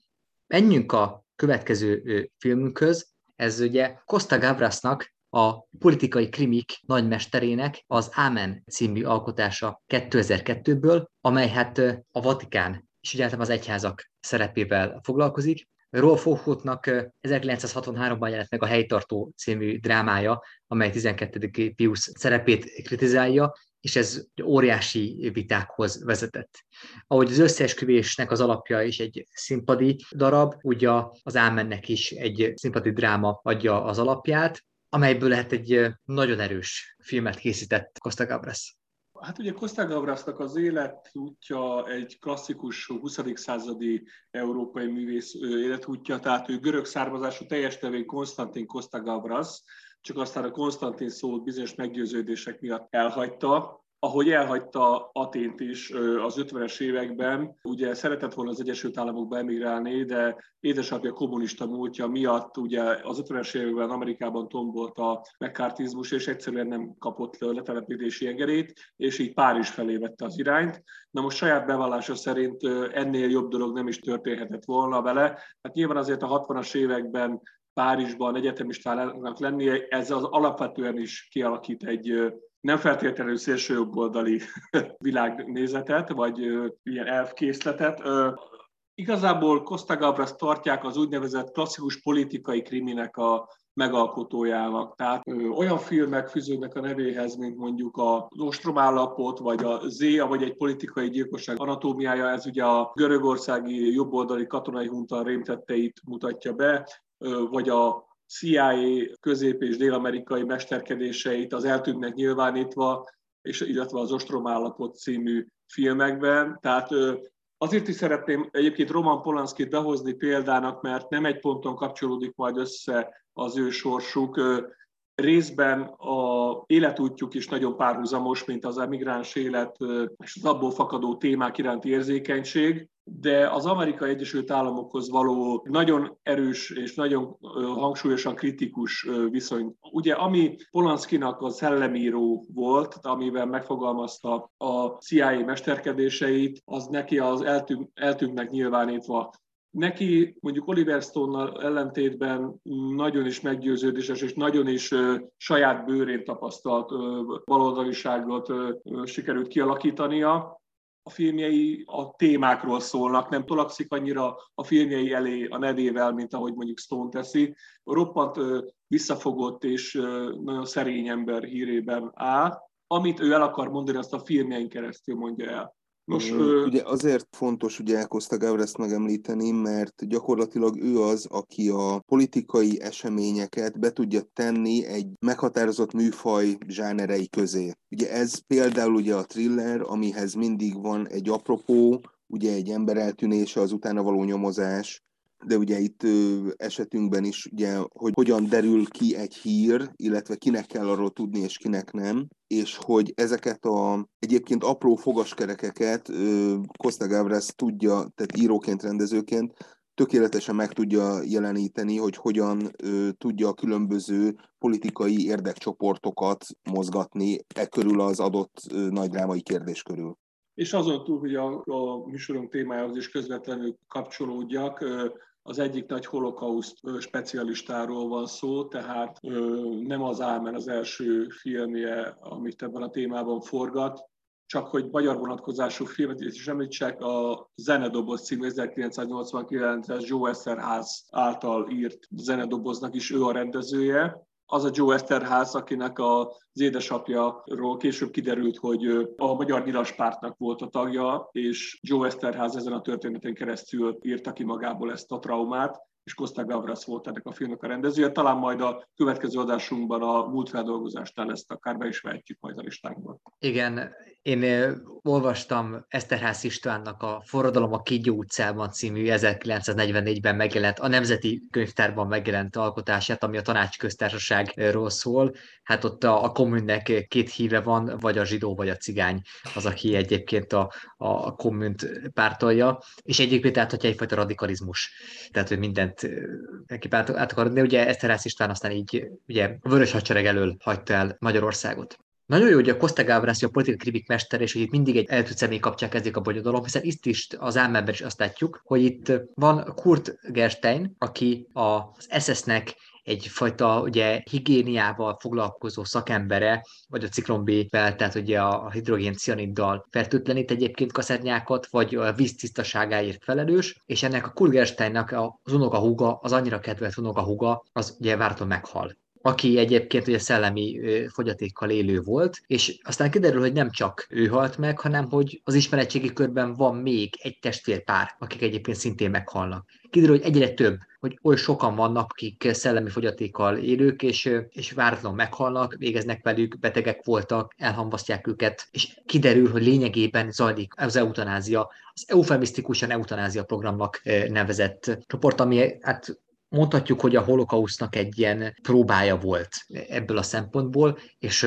Menjünk a következő filmünkhöz, ez ugye Costa Gavrasnak a politikai krimik nagymesterének az Ámen című alkotása 2002-ből, amely hát a Vatikán és ugye az egyházak szerepével foglalkozik. Rolf Hochhutnak 1963-ban jelent meg a Helytartó című drámája, amely 12. Pius szerepét kritizálja, és ez óriási vitákhoz vezetett. Ahogy az összeesküvésnek az alapja is egy színpadi darab, ugye az Ámennek is egy színpadi dráma adja az alapját, amelyből lehet egy nagyon erős filmet készített Costa Gabras. Hát ugye Costa Gabrasnak az életútja egy klasszikus 20. századi európai művész életútja, tehát ő görög származású teljes nevén Konstantin Costa Gabras, csak aztán a Konstantin szót bizonyos meggyőződések miatt elhagyta, ahogy elhagyta Atént is az 50-es években, ugye szeretett volna az Egyesült Államokba emigrálni, de édesapja kommunista múltja miatt ugye az 50-es években Amerikában tombolt a megkártizmus, és egyszerűen nem kapott letelepítési engedélyt, és így Párizs felé vette az irányt. Na most saját bevallása szerint ennél jobb dolog nem is történhetett volna vele. Hát nyilván azért a 60-as években Párizsban egyetemistának lennie, ez az alapvetően is kialakít egy nem feltétlenül szélsőjobboldali [LAUGHS] világnézetet, vagy ilyen elfkészletet. Igazából Costa Gabras tartják az úgynevezett klasszikus politikai kriminek a megalkotójának. Tehát ö, olyan filmek fűződnek a nevéhez, mint mondjuk a Nostromállapot, vagy a Zéa, vagy egy politikai gyilkosság anatómiája, ez ugye a görögországi jobboldali katonai hunta rémtetteit mutatja be, ö, vagy a CIA közép- és dél-amerikai mesterkedéseit az eltűnnek nyilvánítva, és illetve az Ostrom állapot című filmekben. Tehát azért is szeretném egyébként Roman Polanskit behozni példának, mert nem egy ponton kapcsolódik majd össze az ő sorsuk. Részben a életútjuk is nagyon párhuzamos, mint az emigráns élet és az abból fakadó témák iránti érzékenység, de az Amerikai Egyesült Államokhoz való nagyon erős és nagyon hangsúlyosan kritikus viszony. Ugye, ami Polanskinak a szellemíró volt, amiben megfogalmazta a CIA mesterkedéseit, az neki az eltűn, eltűnnek nyilvánítva Neki mondjuk Oliver Stone-nal ellentétben nagyon is meggyőződéses és nagyon is saját bőrén tapasztalt baloldaliságot sikerült kialakítania. A filmjei a témákról szólnak, nem tolakszik annyira a filmjei elé a nevével, mint ahogy mondjuk Stone teszi. Roppant visszafogott és nagyon szerény ember hírében áll. Amit ő el akar mondani, azt a filmjein keresztül mondja el. Nos, ö... Ugye azért fontos ugye Costa Gavreszt megemlíteni, mert gyakorlatilag ő az, aki a politikai eseményeket be tudja tenni egy meghatározott műfaj zsánerei közé. Ugye ez például ugye a thriller, amihez mindig van egy apropó, ugye egy ember eltűnése, az utána való nyomozás, de ugye itt esetünkben is, ugye, hogy hogyan derül ki egy hír, illetve kinek kell arról tudni, és kinek nem, és hogy ezeket a egyébként apró fogaskerekeket Costa Gavras tudja, tehát íróként, rendezőként tökéletesen meg tudja jeleníteni, hogy hogyan ö, tudja a különböző politikai érdekcsoportokat mozgatni e körül az adott ö, nagy drámai kérdés körül. És azon túl, hogy a, a műsorunk témájához is közvetlenül kapcsolódjak, az egyik nagy holokauszt specialistáról van szó, tehát nem az Ámen az első filmje, amit ebben a témában forgat, csak hogy magyar vonatkozású filmet is említsek, a Zenedoboz című 1989-es Joe Esterház által írt zenedoboznak is ő a rendezője az a Joe Esterház, akinek az édesapjáról később kiderült, hogy a Magyar Nyilas Pártnak volt a tagja, és Joe Esterház ezen a történeten keresztül írta ki magából ezt a traumát. és Costa Gavras volt ennek a filmnek a rendezője. Talán majd a következő adásunkban a múlt feldolgozásnál ezt akár be is vehetjük majd a listánkból. Igen, én olvastam Eszterház Istvánnak a Forradalom a Kígyó utcában című 1944-ben megjelent, a Nemzeti Könyvtárban megjelent alkotását, ami a tanácsköztársaságról szól. Hát ott a, a kommunnek két híve van, vagy a zsidó, vagy a cigány, az, aki egyébként a, a kommunt pártolja, és egyébként áthatja egyfajta radikalizmus, tehát hogy mindent át, át akar, de ugye Eszterház István aztán így ugye a Vörös Hadsereg elől hagyta el Magyarországot. Nagyon jó, hogy a Costa Gavras, a politikai kribik mester, és hogy itt mindig egy eltűnt személy kapcsán kezdik a bonyodalom, hiszen itt is az álmában is azt látjuk, hogy itt van Kurt Gerstein, aki az SS-nek egyfajta ugye, higiéniával foglalkozó szakembere, vagy a ciklonbével, tehát ugye a hidrogén cianiddal fertőtlenít egyébként kaszernyákat, vagy a víz tisztaságáért felelős, és ennek a Kulgersteinnak az unokahúga, az annyira kedvelt unokahúga, az ugye várhatóan meghal aki egyébként ugye szellemi fogyatékkal élő volt, és aztán kiderül, hogy nem csak ő halt meg, hanem hogy az ismeretségi körben van még egy testvérpár, akik egyébként szintén meghalnak. Kiderül, hogy egyre több, hogy oly sokan vannak, akik szellemi fogyatékkal élők, és, és váratlan meghalnak, végeznek velük, betegek voltak, elhambasztják őket, és kiderül, hogy lényegében zajlik az eutanázia, az eufemisztikusan eutanázia programnak nevezett csoport, ami hát mondhatjuk, hogy a holokausznak egy ilyen próbája volt ebből a szempontból, és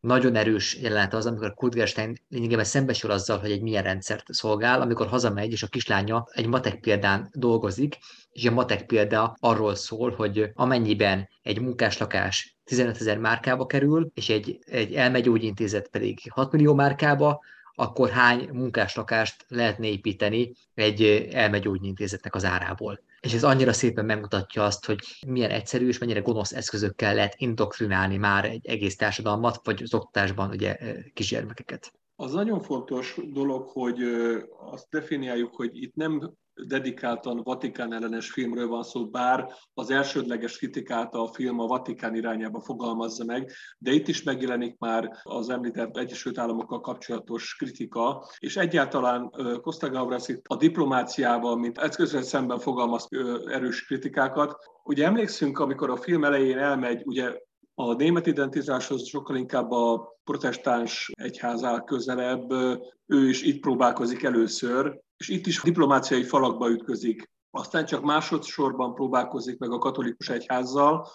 nagyon erős jelenet az, amikor Kurt lényegében szembesül azzal, hogy egy milyen rendszert szolgál, amikor hazamegy, és a kislánya egy matek példán dolgozik, és a matek példa arról szól, hogy amennyiben egy munkáslakás 15 ezer márkába kerül, és egy, egy elmegyógyintézet pedig 6 millió márkába, akkor hány munkáslakást lehetne építeni egy elmegyógyintézetnek az árából és ez annyira szépen megmutatja azt, hogy milyen egyszerű és mennyire gonosz eszközökkel lehet indoktrinálni már egy egész társadalmat, vagy az oktatásban ugye kisgyermekeket. Az nagyon fontos dolog, hogy azt definiáljuk, hogy itt nem dedikáltan Vatikán ellenes filmről van szó, bár az elsődleges kritikát a film a Vatikán irányába fogalmazza meg, de itt is megjelenik már az említett Egyesült Államokkal kapcsolatos kritika, és egyáltalán Costa Gavras itt a diplomáciával, mint eszközre szemben fogalmaz erős kritikákat. Ugye emlékszünk, amikor a film elején elmegy, ugye a német identitáshoz sokkal inkább a protestáns egyház áll közelebb, ő is itt próbálkozik először, és itt is diplomáciai falakba ütközik. Aztán csak másodszorban próbálkozik meg a katolikus egyházzal,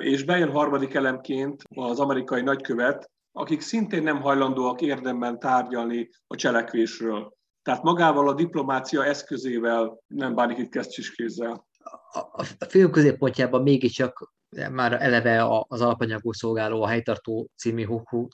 és bejön harmadik elemként az amerikai nagykövet, akik szintén nem hajlandóak érdemben tárgyalni a cselekvésről. Tehát magával a diplomácia eszközével nem bánik itt kézzel. A, a film középpontjában mégiscsak már eleve az alapanyagú szolgáló a helytartó című hú,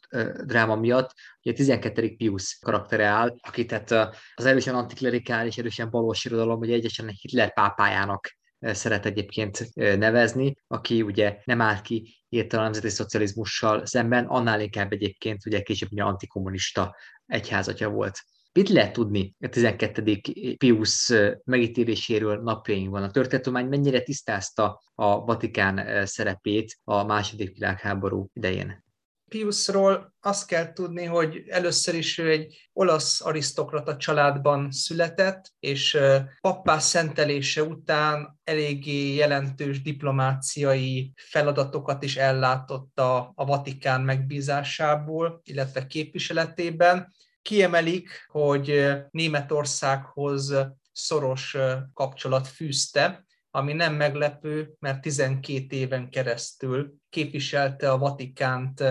dráma miatt, ugye a 12. Pius karaktere áll, aki tehát az erősen antiklerikális, erősen balos irodalom, ugye egyesen Hitler pápájának szeret egyébként nevezni, aki ugye nem állt ki a nemzeti szocializmussal szemben, annál inkább egyébként ugye később ugye antikommunista egyházatja volt. Mit lehet tudni a 12. Pius megítéléséről napjainkban? A történettudomány mennyire tisztázta a Vatikán szerepét a második világháború idején? Piusról azt kell tudni, hogy először is ő egy olasz arisztokrata családban született, és pappás szentelése után eléggé jelentős diplomáciai feladatokat is ellátott a, a Vatikán megbízásából, illetve képviseletében Kiemelik, hogy Németországhoz szoros kapcsolat fűzte, ami nem meglepő, mert 12 éven keresztül képviselte a Vatikánt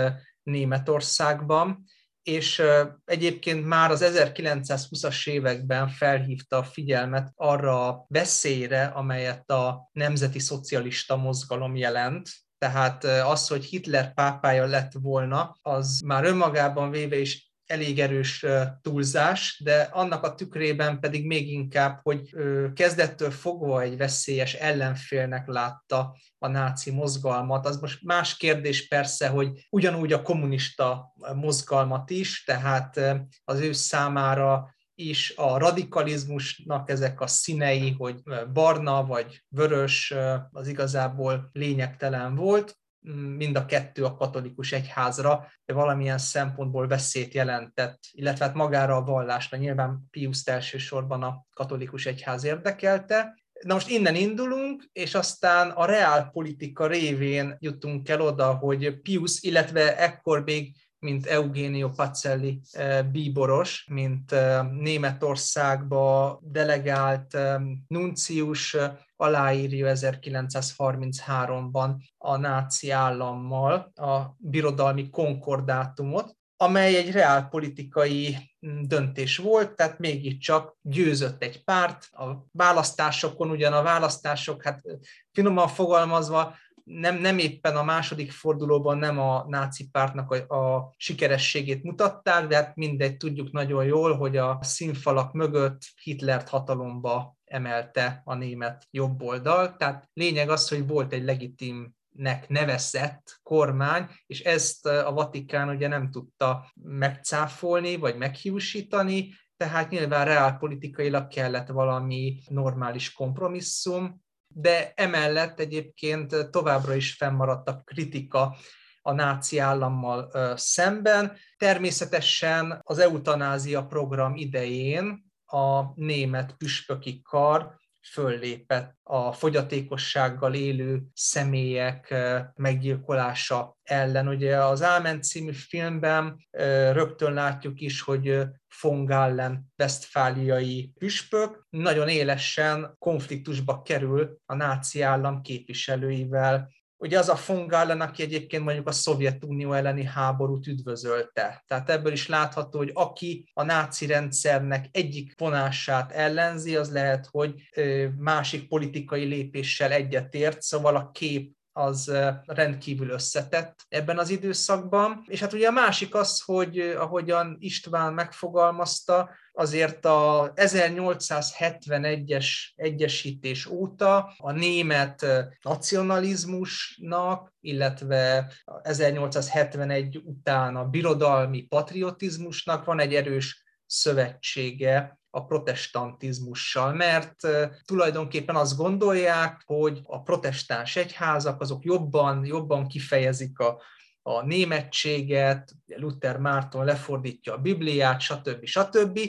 Németországban, és egyébként már az 1920-as években felhívta a figyelmet arra a veszélyre, amelyet a nemzeti szocialista mozgalom jelent, tehát az, hogy Hitler pápája lett volna, az már önmagában véve is elég erős túlzás, de annak a tükrében pedig még inkább, hogy kezdettől fogva egy veszélyes ellenfélnek látta a náci mozgalmat. Az most más kérdés persze, hogy ugyanúgy a kommunista mozgalmat is, tehát az ő számára is a radikalizmusnak ezek a színei, hogy barna vagy vörös, az igazából lényegtelen volt mind a kettő a katolikus egyházra valamilyen szempontból veszélyt jelentett, illetve hát magára a vallásra. Nyilván Pius elsősorban a katolikus egyház érdekelte. Na most innen indulunk, és aztán a reálpolitika révén jutunk el oda, hogy Pius, illetve ekkor még mint Eugenio Pacelli eh, bíboros, mint eh, Németországba delegált eh, nuncius aláírja 1933-ban a náci állammal a birodalmi konkordátumot, amely egy reálpolitikai mm, döntés volt, tehát mégiscsak győzött egy párt. A választásokon ugyan a választások, hát finoman fogalmazva, nem, nem éppen a második fordulóban nem a náci pártnak a, a sikerességét mutatták, de hát mindegy, tudjuk nagyon jól, hogy a színfalak mögött Hitlert hatalomba emelte a német jobboldal. Tehát lényeg az, hogy volt egy legitim nek nevezett kormány, és ezt a Vatikán ugye nem tudta megcáfolni, vagy meghiúsítani, tehát nyilván reálpolitikailag kellett valami normális kompromisszum, de emellett egyébként továbbra is fennmaradt a kritika a náci állammal szemben. Természetesen az eutanázia program idején a német püspöki kar föllépett a fogyatékossággal élő személyek meggyilkolása ellen. Ugye az Ámen című filmben rögtön látjuk is, hogy von Gallen vesztfáliai püspök nagyon élesen konfliktusba kerül a náci állam képviselőivel, ugye az a von aki egyébként mondjuk a Szovjetunió elleni háborút üdvözölte. Tehát ebből is látható, hogy aki a náci rendszernek egyik vonását ellenzi, az lehet, hogy másik politikai lépéssel egyetért, szóval a kép az rendkívül összetett ebben az időszakban. És hát ugye a másik az, hogy ahogyan István megfogalmazta, azért a 1871-es egyesítés óta a német nacionalizmusnak, illetve 1871 után a birodalmi patriotizmusnak van egy erős szövetsége a protestantizmussal, mert tulajdonképpen azt gondolják, hogy a protestáns egyházak azok jobban, jobban kifejezik a, a németséget, Luther Márton lefordítja a Bibliát, stb. stb.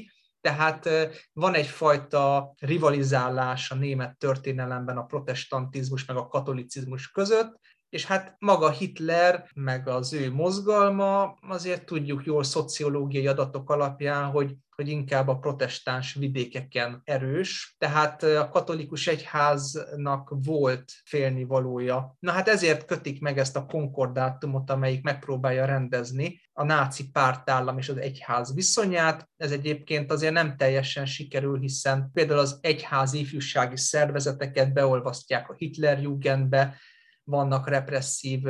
Tehát van egyfajta rivalizálás a német történelemben a protestantizmus meg a katolicizmus között, és hát maga Hitler, meg az ő mozgalma, azért tudjuk jól szociológiai adatok alapján, hogy, hogy inkább a protestáns vidékeken erős, tehát a katolikus egyháznak volt félnivalója. Na hát ezért kötik meg ezt a konkordátumot, amelyik megpróbálja rendezni a náci pártállam és az egyház viszonyát. Ez egyébként azért nem teljesen sikerül, hiszen például az egyházi ifjúsági szervezeteket beolvasztják a Hitlerjugendbe, vannak represszív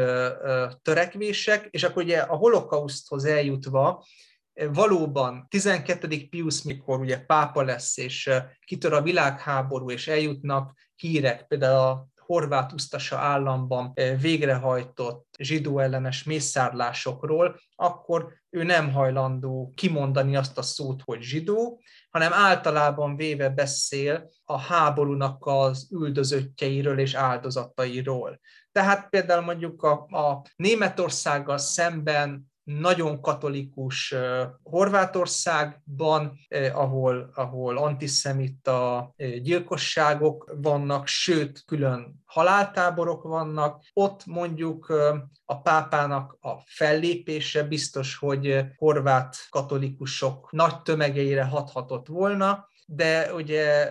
törekvések, és akkor ugye a holokauszthoz eljutva valóban 12. Pius, mikor ugye pápa lesz, és kitör a világháború, és eljutnak hírek, például a horvát usztasa államban végrehajtott zsidó ellenes mészárlásokról, akkor ő nem hajlandó kimondani azt a szót, hogy zsidó, hanem általában véve beszél a háborúnak az üldözöttjeiről és áldozatairól. Tehát például mondjuk a, a Németországgal szemben nagyon katolikus Horvátországban, ahol, ahol antiszemita gyilkosságok vannak, sőt, külön haláltáborok vannak. Ott mondjuk a pápának a fellépése biztos, hogy horvát katolikusok nagy tömegeire hathatott volna, de ugye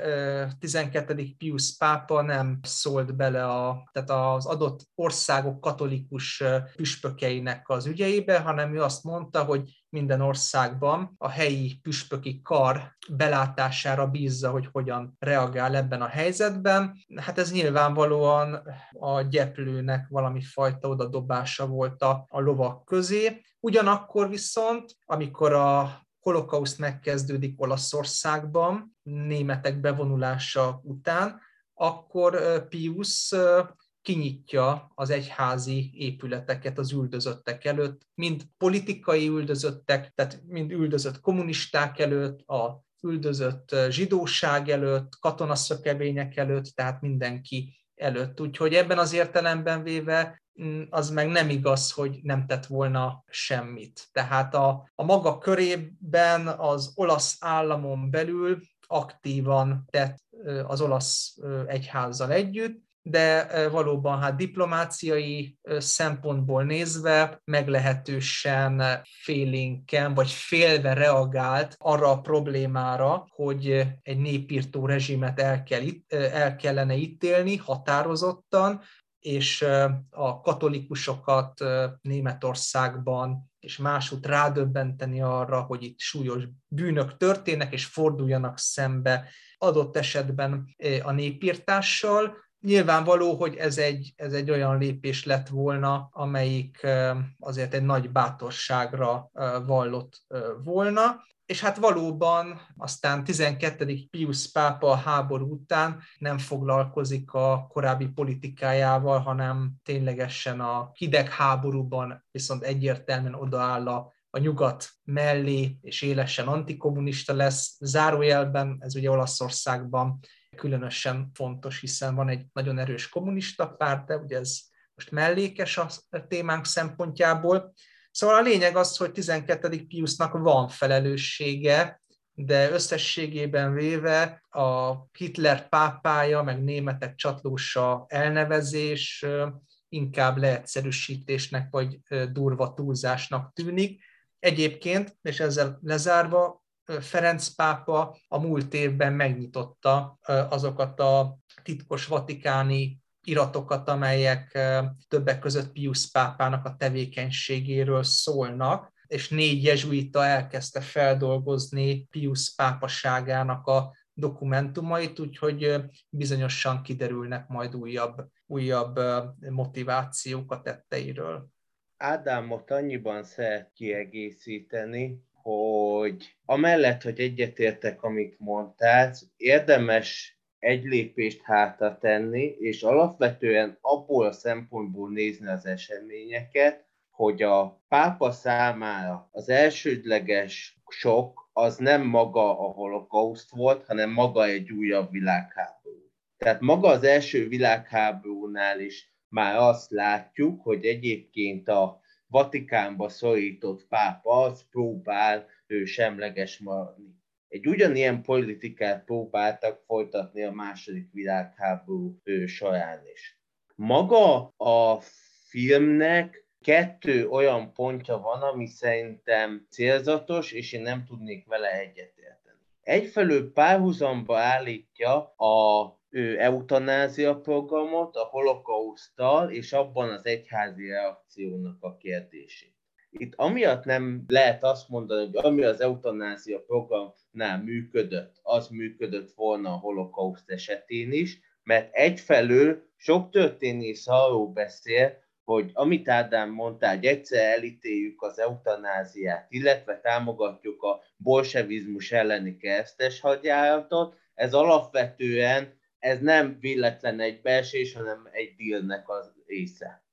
12. Pius pápa nem szólt bele a, tehát az adott országok katolikus püspökeinek az ügyeibe, hanem ő azt mondta, hogy minden országban a helyi püspöki kar belátására bízza, hogy hogyan reagál ebben a helyzetben. Hát ez nyilvánvalóan a gyeplőnek valami fajta odadobása volt a, a lovak közé. Ugyanakkor viszont, amikor a holokauszt megkezdődik Olaszországban, németek bevonulása után, akkor Pius kinyitja az egyházi épületeket az üldözöttek előtt, mind politikai üldözöttek, tehát mind üldözött kommunisták előtt, a üldözött zsidóság előtt, katonaszökevények előtt, tehát mindenki előtt. Úgyhogy ebben az értelemben véve az meg nem igaz, hogy nem tett volna semmit. Tehát a, a maga körében az olasz államon belül aktívan tett az olasz egyházzal együtt, de valóban hát diplomáciai szempontból nézve meglehetősen félénken vagy félve reagált arra a problémára, hogy egy népírtó rezsimet el, kell, el kellene ítélni határozottan, és a katolikusokat Németországban és másút rádöbbenteni arra, hogy itt súlyos bűnök történnek, és forduljanak szembe adott esetben a népírtással, Nyilvánvaló, hogy ez egy, ez egy olyan lépés lett volna, amelyik azért egy nagy bátorságra vallott volna, és hát valóban aztán 12. Pius pápa a háború után nem foglalkozik a korábbi politikájával, hanem ténylegesen a hidegháborúban viszont egyértelműen odaáll a a nyugat mellé, és élesen antikommunista lesz. Zárójelben, ez ugye Olaszországban különösen fontos, hiszen van egy nagyon erős kommunista párt, de ugye ez most mellékes a témánk szempontjából. Szóval a lényeg az, hogy 12. Piusnak van felelőssége, de összességében véve a Hitler pápája, meg németek csatlósa elnevezés inkább leegyszerűsítésnek vagy durva túlzásnak tűnik. Egyébként, és ezzel lezárva, Ferenc pápa a múlt évben megnyitotta azokat a titkos vatikáni iratokat, amelyek többek között Pius pápának a tevékenységéről szólnak, és négy jezsuita elkezdte feldolgozni Pius pápaságának a dokumentumait, úgyhogy bizonyosan kiderülnek majd újabb, újabb motivációk a tetteiről. Ádámot annyiban szeret kiegészíteni, hogy amellett, hogy egyetértek, amit mondtál, érdemes egy lépést hátra tenni, és alapvetően abból a szempontból nézni az eseményeket, hogy a pápa számára az elsődleges sok az nem maga a holokauszt volt, hanem maga egy újabb világháború. Tehát maga az első világháborúnál is már azt látjuk, hogy egyébként a Vatikánba szorított pápa az próbál ő semleges maradni. Egy ugyanilyen politikát próbáltak folytatni a második világháború során is. Maga a filmnek kettő olyan pontja van, ami szerintem célzatos, és én nem tudnék vele egyetérteni. Egyfelől párhuzamba állítja a ő eutanázia programot a holokausztal és abban az egyházi reakciónak a kérdését. Itt amiatt nem lehet azt mondani, hogy ami az eutanázia programnál működött, az működött volna a holokauszt esetén is, mert egyfelől sok történész arról beszél, hogy amit Ádám mondta, hogy egyszer elítéljük az eutanáziát, illetve támogatjuk a bolsevizmus elleni keresztes hadjáratot, ez alapvetően ez nem véletlen egy beesés, hanem egy dílnek az része.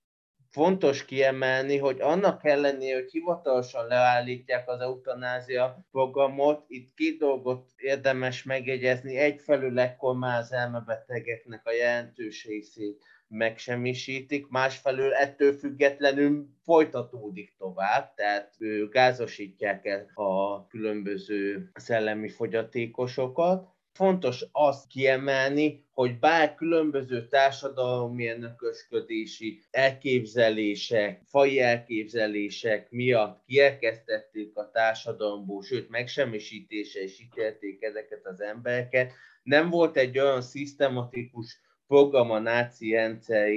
Fontos kiemelni, hogy annak ellenére, hogy hivatalosan leállítják az eutanázia programot, itt két dolgot érdemes megjegyezni. Egyfelől ekkor már az elmebetegeknek a jelentős részét megsemmisítik, másfelől ettől függetlenül folytatódik tovább, tehát gázosítják el a különböző szellemi fogyatékosokat, fontos azt kiemelni, hogy bár különböző társadalmi elnökösködési elképzelések, fai elképzelések miatt kielkeztették a társadalomból, sőt megsemmisítése is ítélték ezeket az embereket, nem volt egy olyan szisztematikus program a náci rendszer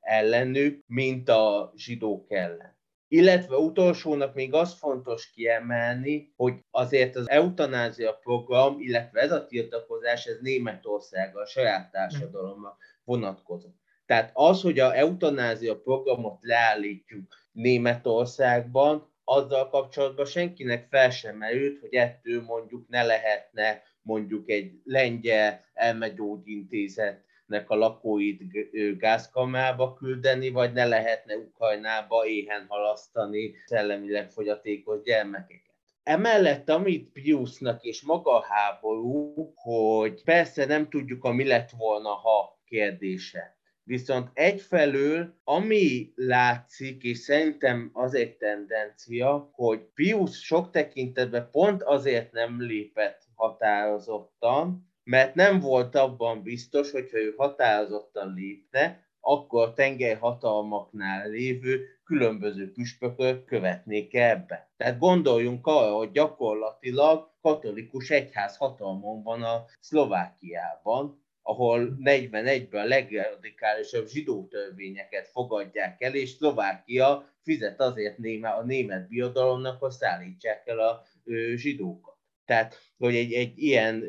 ellenük, mint a zsidók ellen. Illetve utolsónak még az fontos kiemelni, hogy azért az eutanázia program, illetve ez a tiltakozás, ez Németország a saját társadalomra vonatkozott. Tehát az, hogy a eutanázia programot leállítjuk Németországban, azzal kapcsolatban senkinek fel sem merült, hogy ettől mondjuk ne lehetne mondjuk egy lengyel elmegyógyintézet nek a lakóit gázkamába küldeni, vagy ne lehetne Ukrajnába éhen halasztani szellemileg fogyatékos gyermekeket. Emellett, amit Piusnak és maga a háború, hogy persze nem tudjuk, a mi lett volna, ha kérdése. Viszont egyfelől, ami látszik, és szerintem az egy tendencia, hogy Pius sok tekintetben pont azért nem lépett határozottan, mert nem volt abban biztos, hogyha ő határozottan lépne, akkor tengelyhatalmaknál lévő különböző püspökök követnék ebbe. Tehát gondoljunk arra, hogy gyakorlatilag katolikus egyház hatalmon van a Szlovákiában, ahol 41-ben a legradikálisabb zsidó törvényeket fogadják el, és Szlovákia fizet azért a német birodalomnak, hogy szállítsák el a zsidókat. Tehát, hogy egy, egy ilyen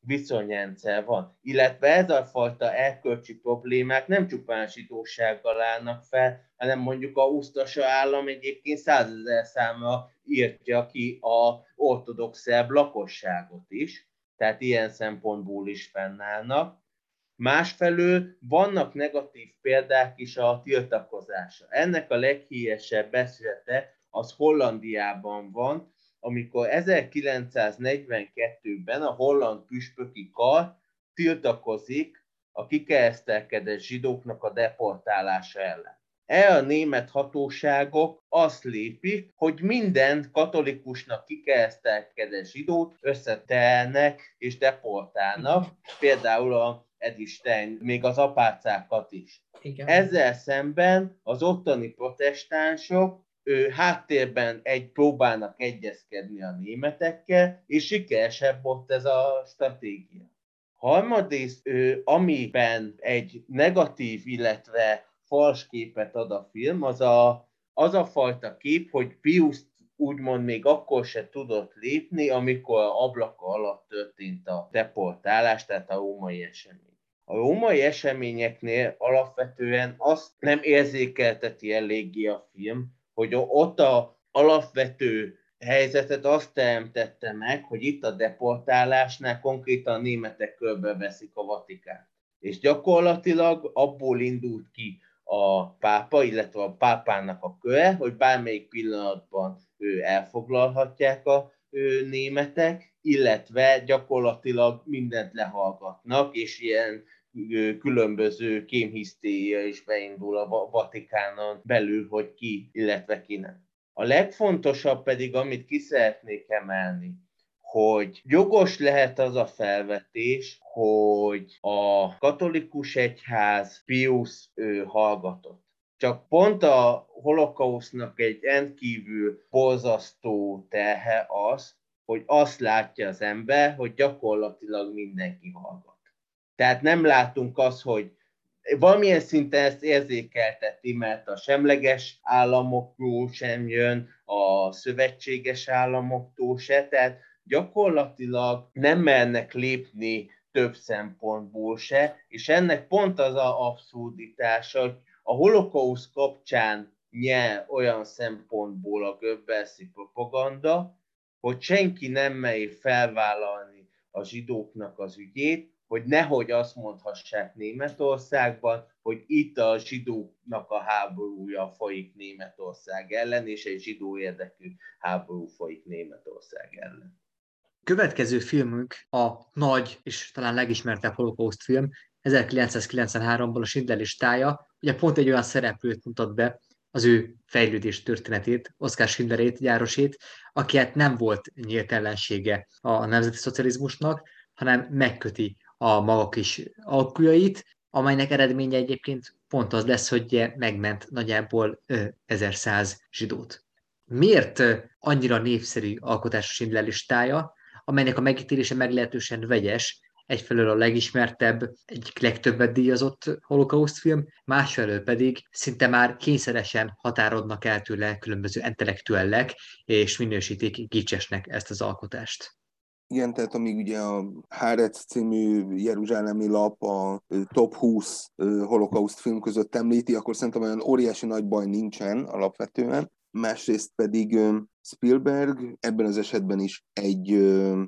viszonyrendszer van. Illetve ez a fajta erkölcsi problémák nem csupán zsidósággal állnak fel, hanem mondjuk a usztasa állam egyébként százezer számra írtja ki a ortodox szerb lakosságot is, tehát ilyen szempontból is fennállnak. Másfelől vannak negatív példák is a tiltakozása. Ennek a leghíresebb esete az Hollandiában van, amikor 1942-ben a holland püspöki kar tiltakozik a kikeresztelkedett zsidóknak a deportálása ellen. E a német hatóságok azt lépik, hogy minden katolikusnak kikeresztelkedett zsidót összetelnek és deportálnak, például a Edisten, még az apácákat is. Igen. Ezzel szemben az ottani protestánsok háttérben egy próbálnak egyezkedni a németekkel, és sikeresebb ott ez a stratégia. Harmadrészt, ő, amiben egy negatív, illetve fals képet ad a film, az a, az a fajta kép, hogy Pius úgymond még akkor se tudott lépni, amikor ablaka alatt történt a deportálás, tehát a római esemény. A római eseményeknél alapvetően azt nem érzékelteti eléggé a film, hogy ott a alapvető helyzetet azt teremtette meg, hogy itt a deportálásnál konkrétan a németek körbeveszik a Vatikán. És gyakorlatilag abból indult ki a pápa, illetve a pápának a köre, hogy bármelyik pillanatban ő elfoglalhatják a ő németek, illetve gyakorlatilag mindent lehallgatnak, és ilyen különböző kémhisztéria is beindul a Vatikánon belül, hogy ki, illetve ki nem. A legfontosabb pedig, amit ki szeretnék emelni, hogy jogos lehet az a felvetés, hogy a katolikus egyház Pius ő hallgatott. Csak pont a holokausznak egy rendkívül borzasztó terhe az, hogy azt látja az ember, hogy gyakorlatilag mindenki hallgat. Tehát nem látunk azt, hogy valamilyen szinten ezt érzékelteti, mert a semleges államoktól sem jön, a szövetséges államoktól se, tehát gyakorlatilag nem mernek lépni több szempontból se, és ennek pont az a abszurditása, hogy a holokausz kapcsán nyer olyan szempontból a göbbelszi propaganda, hogy senki nem meri felvállalni a zsidóknak az ügyét, hogy nehogy azt mondhassák Németországban, hogy itt a zsidóknak a háborúja folyik Németország ellen, és egy zsidó érdekű háború folyik Németország ellen. Következő filmünk a nagy és talán legismertebb holokauszt film, 1993-ból a Schindler listája, ugye pont egy olyan szereplőt mutat be, az ő fejlődés történetét, Oszkár Schindlerét, gyárosét, aki hát nem volt nyílt ellensége a nemzeti szocializmusnak, hanem megköti a maga kis alkujait, amelynek eredménye egyébként pont az lesz, hogy megment nagyjából 1100 zsidót. Miért annyira népszerű alkotásos Schindler listája, amelynek a megítélése meglehetősen vegyes, egyfelől a legismertebb, egyik legtöbbet díjazott holokauszt film, másfelől pedig szinte már kényszeresen határodnak el tőle különböző intellektuellek, és minősítik gicsesnek ezt az alkotást. Igen, tehát amíg ugye a Hárec című jeruzsálemi lap a top 20 holokauszt film között említi, akkor szerintem olyan óriási nagy baj nincsen alapvetően. Másrészt pedig Spielberg ebben az esetben is egy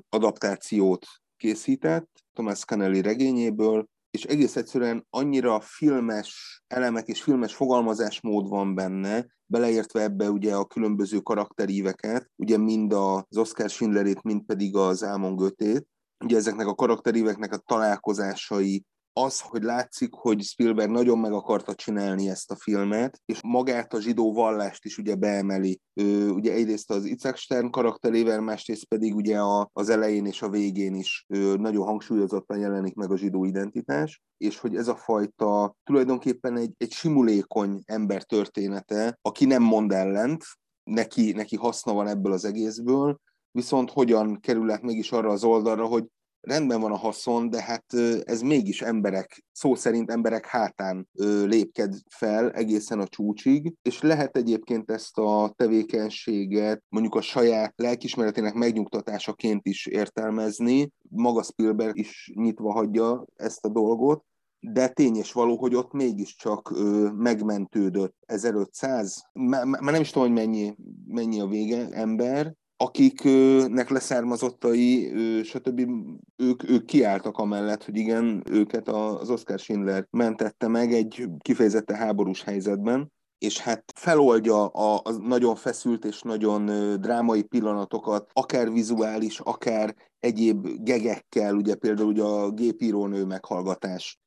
adaptációt készített Thomas Canelli regényéből, és egész egyszerűen annyira filmes elemek és filmes fogalmazásmód van benne, beleértve ebbe ugye a különböző karakteríveket, ugye mind az Oscar Schindlerét, mind pedig az Ámon Götét. Ugye ezeknek a karakteríveknek a találkozásai az, hogy látszik, hogy Spielberg nagyon meg akarta csinálni ezt a filmet, és magát a zsidó vallást is ugye beemeli. Ő, ugye egyrészt az Isaac Stern karakterével, másrészt pedig ugye a, az elején és a végén is ő, nagyon hangsúlyozottan jelenik meg a zsidó identitás, és hogy ez a fajta tulajdonképpen egy, egy simulékony ember története, aki nem mond ellent, neki, neki haszna van ebből az egészből, viszont hogyan kerülnek mégis arra az oldalra, hogy rendben van a haszon, de hát ez mégis emberek, szó szerint emberek hátán lépked fel egészen a csúcsig, és lehet egyébként ezt a tevékenységet mondjuk a saját lelkismeretének megnyugtatásaként is értelmezni. Maga Spielberg is nyitva hagyja ezt a dolgot, de tény és való, hogy ott mégiscsak ö, megmentődött. 1500, már nem is tudom, hogy mennyi, mennyi a vége ember, akiknek leszármazottai, stb. Ők, ők kiálltak amellett, hogy igen, őket az Oscar Schindler mentette meg egy kifejezetten háborús helyzetben, és hát feloldja a, a nagyon feszült és nagyon drámai pillanatokat, akár vizuális, akár egyéb gegekkel, ugye például ugye a gépírónő meghallgatás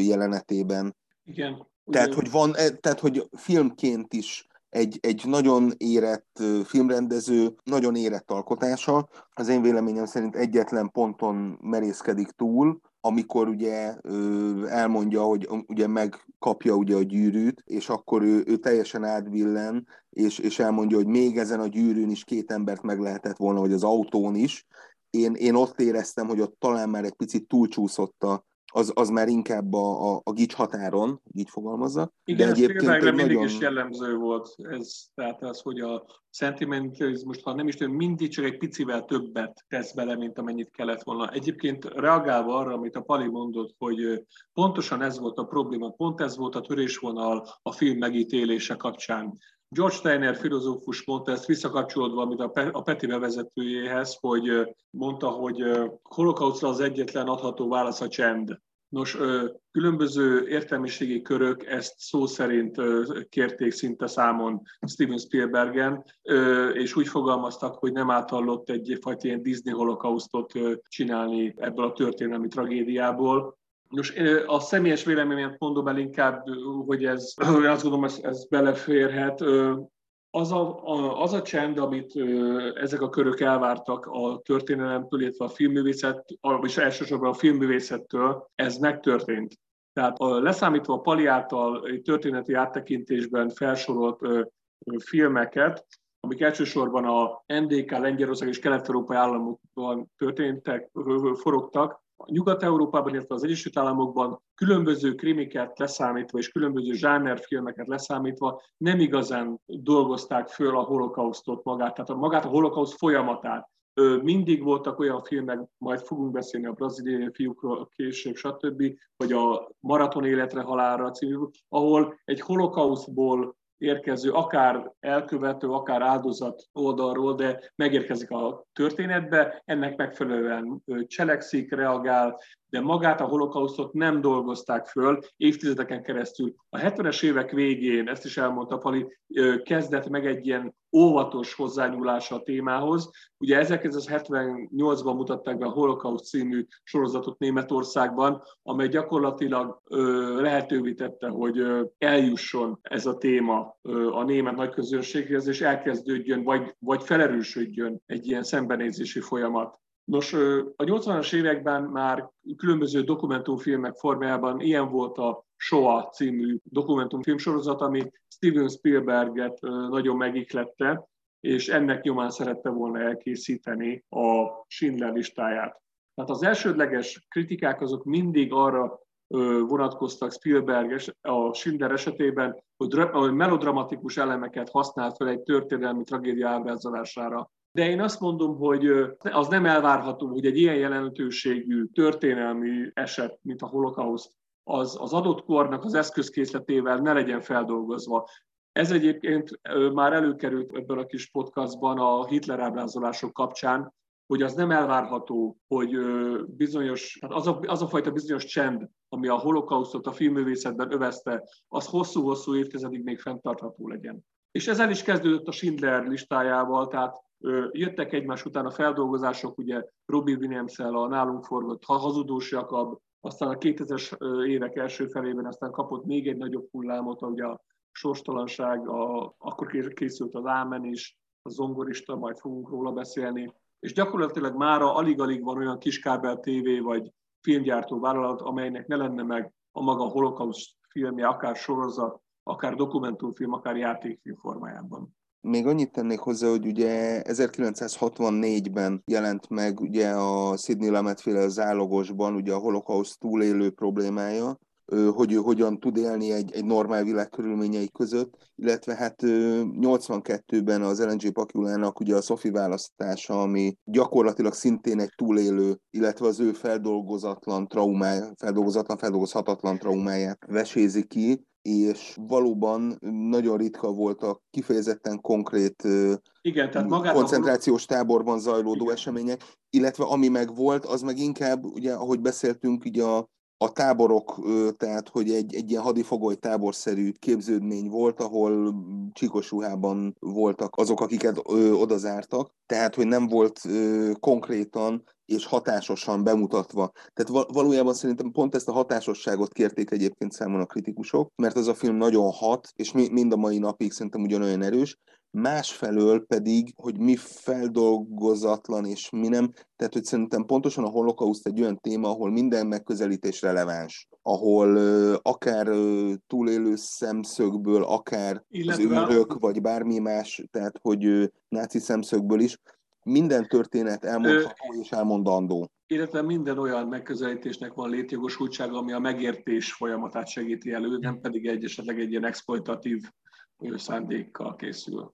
jelenetében. Igen. Tehát, hogy van, e, tehát, hogy filmként is egy, egy nagyon érett filmrendező, nagyon érett alkotása. Az én véleményem szerint egyetlen ponton merészkedik túl, amikor ugye elmondja, hogy ugye megkapja ugye a gyűrűt, és akkor ő, ő teljesen átbillen, és, és elmondja, hogy még ezen a gyűrűn is két embert meg lehetett volna, vagy az autón is. Én, én ott éreztem, hogy ott talán már egy picit túlcsúszott a, az, az már inkább a, a, a gics határon, így fogalmazza. Igen, de egyébként egy mindig nagyon... is jellemző volt ez, tehát az, hogy a szentimentalizmus, ha nem is tudom, mindig csak egy picivel többet tesz bele, mint amennyit kellett volna. Egyébként reagálva arra, amit a Pali mondott, hogy pontosan ez volt a probléma, pont ez volt a törésvonal a film megítélése kapcsán. George Steiner filozófus mondta ezt visszakapcsolódva, amit a Peti bevezetőjéhez, hogy mondta, hogy holokausztra az egyetlen adható válasz a csend. Nos, különböző értelmiségi körök ezt szó szerint kérték szinte számon Steven Spielbergen, és úgy fogalmaztak, hogy nem áthallott egyfajta ilyen Disney holokausztot csinálni ebből a történelmi tragédiából, Nos, a személyes véleményet mondom el inkább, hogy ez, azt gondolom, ez, ez beleférhet. Az a, a, az a csend, amit ezek a körök elvártak a történelemtől, illetve a filmművészet, és elsősorban a filmművészettől, ez megtörtént. Tehát a, leszámítva a Pali által történeti áttekintésben felsorolt filmeket, amik elsősorban a NDK, Lengyelország és Kelet-Európai államokban történtek, forogtak, Nyugat-Európában, illetve az Egyesült Államokban különböző krimiket leszámítva és különböző zsánerfilmeket leszámítva nem igazán dolgozták föl a holokausztot magát, tehát a magát a holokauszt folyamatát. Mindig voltak olyan filmek, majd fogunk beszélni a braziliai fiúkról később, stb., vagy a Maraton életre halálra című, ahol egy holokauszból érkező, akár elkövető, akár áldozat oldalról, de megérkezik a történetbe, ennek megfelelően cselekszik, reagál, de magát a holokausztot nem dolgozták föl évtizedeken keresztül. A 70-es évek végén, ezt is elmondta Pali, kezdett meg egy ilyen óvatos hozzányúlása a témához. Ugye 1978-ban mutatták be a Holocaust című sorozatot Németországban, amely gyakorlatilag lehetővé tette, hogy eljusson ez a téma a német nagyközönséghez, és elkezdődjön, vagy, vagy felerősödjön egy ilyen szembenézési folyamat. Nos, a 80-as években már különböző dokumentumfilmek formájában ilyen volt a Shoah című dokumentumfilmsorozat, ami Steven Spielberget nagyon megiklette, és ennek nyomán szerette volna elkészíteni a Schindler listáját. Tehát az elsődleges kritikák azok mindig arra vonatkoztak Spielberg a Schindler esetében, hogy melodramatikus elemeket használt fel egy történelmi tragédia ábrázolására. De én azt mondom, hogy az nem elvárható, hogy egy ilyen jelentőségű történelmi eset, mint a holokauszt, az, az adott kornak az eszközkészletével ne legyen feldolgozva. Ez egyébként már előkerült ebben a kis podcastban a Hitler ábrázolások kapcsán, hogy az nem elvárható, hogy bizonyos, hát az a, az a fajta bizonyos csend, ami a holokausztot a filmművészetben övezte, az hosszú-hosszú évtizedig még fenntartható legyen. És ez el is kezdődött a Schindler listájával, tehát jöttek egymás után a feldolgozások, ugye Robbie williams a nálunk forgott Hazudós Jakab, aztán a 2000-es évek első felében aztán kapott még egy nagyobb hullámot, ugye a sorstalanság, a, akkor készült az Ámen is, a zongorista, majd fogunk róla beszélni, és gyakorlatilag mára alig-alig van olyan kiskábel TV vagy filmgyártó vállalat, amelynek ne lenne meg a maga holokauszt filmje, akár sorozat, akár dokumentumfilm, akár játékfilm formájában. Még annyit tennék hozzá, hogy ugye 1964-ben jelent meg ugye a Sidney Lumet féle zálogosban ugye a holokauszt túlélő problémája, hogy ő hogyan tud élni egy, egy normál világ körülményei között, illetve hát 82-ben az LNG Pakulának ugye a Sophie választása, ami gyakorlatilag szintén egy túlélő, illetve az ő feldolgozatlan traumája, feldolgozatlan, feldolgozhatatlan traumáját vesézi ki, és valóban nagyon ritka voltak kifejezetten konkrét Igen, tehát koncentrációs táborban zajlódó Igen. események, illetve ami meg volt, az meg inkább, ugye, ahogy beszéltünk, ugye a a táborok, tehát hogy egy, egy ilyen hadifogoly táborszerű képződmény volt, ahol csíkos ruhában voltak azok, akiket odazártak, tehát hogy nem volt konkrétan és hatásosan bemutatva. Tehát valójában szerintem pont ezt a hatásosságot kérték egyébként számon a kritikusok, mert ez a film nagyon hat, és mind a mai napig szerintem ugyanolyan erős, másfelől pedig, hogy mi feldolgozatlan és mi nem, tehát hogy szerintem pontosan a holokauszt egy olyan téma, ahol minden megközelítés releváns, ahol uh, akár uh, túlélő szemszögből, akár Illetve... az őrök, vagy bármi más, tehát hogy uh, náci szemszögből is, minden történet elmondható Ö... és elmondandó. Illetve minden olyan megközelítésnek van létjogosultsága, ami a megértés folyamatát segíti elő, nem pedig egy esetleg egy ilyen exploitatív szándékkal készül.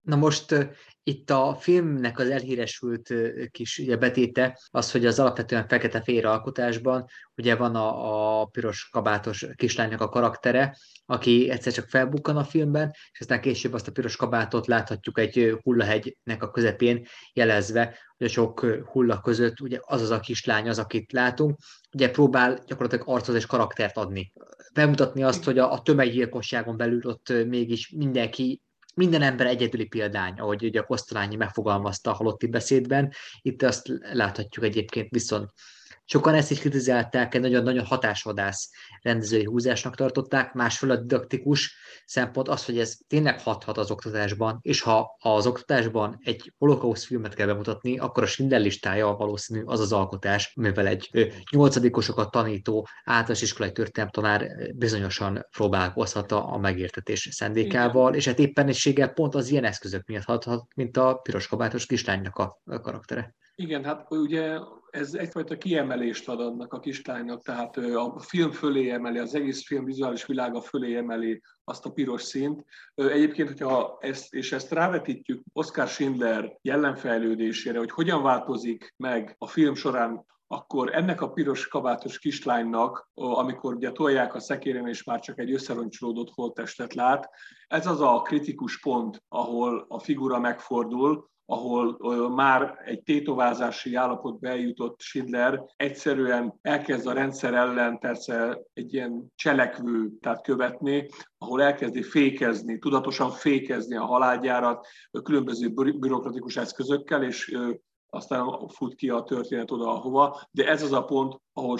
Na most itt a filmnek az elhíresült kis ugye, betéte az, hogy az alapvetően fekete-fehér alkotásban ugye van a, a piros kabátos kislánynak a karaktere, aki egyszer csak felbukkan a filmben, és aztán később azt a piros kabátot láthatjuk egy hullahegynek a közepén jelezve, hogy a sok hulla között ugye az az a kislány az, akit látunk, ugye próbál gyakorlatilag arcot és karaktert adni. Bemutatni azt, hogy a, a tömeggyilkosságon belül ott mégis mindenki minden ember egyedüli példány, ahogy ugye a Kosztolányi megfogalmazta a halotti beszédben. Itt azt láthatjuk egyébként viszont Sokan ezt is kritizálták, egy nagyon-nagyon hatásvadász rendezői húzásnak tartották, másfél a didaktikus szempont az, hogy ez tényleg hathat az oktatásban, és ha az oktatásban egy holokauszt filmet kell bemutatni, akkor a Schindler listája valószínű az az alkotás, mivel egy nyolcadikosokat tanító általános iskolai tanár bizonyosan próbálkozhat a megértetés szendékával, és hát éppenséggel pont az ilyen eszközök miatt hathat, mint a piros kabátos kislánynak a karaktere. Igen, hát ugye ez egyfajta kiemelést ad annak a kislánynak, tehát a film fölé emeli, az egész film vizuális világa fölé emeli azt a piros színt. Egyébként, hogyha ezt, és ezt rávetítjük Oscar Schindler jellemfejlődésére, hogy hogyan változik meg a film során akkor ennek a piros kabátos kislánynak, amikor ugye tolják a szekérén, és már csak egy összeroncsolódott holttestet lát, ez az a kritikus pont, ahol a figura megfordul, ahol már egy tétovázási állapotba eljutott Schindler, egyszerűen elkezd a rendszer ellen persze egy ilyen cselekvő, tehát követni, ahol elkezdi fékezni, tudatosan fékezni a halálgyárat különböző bürokratikus eszközökkel, és aztán fut ki a történet oda, ahova, de ez az a pont, ahol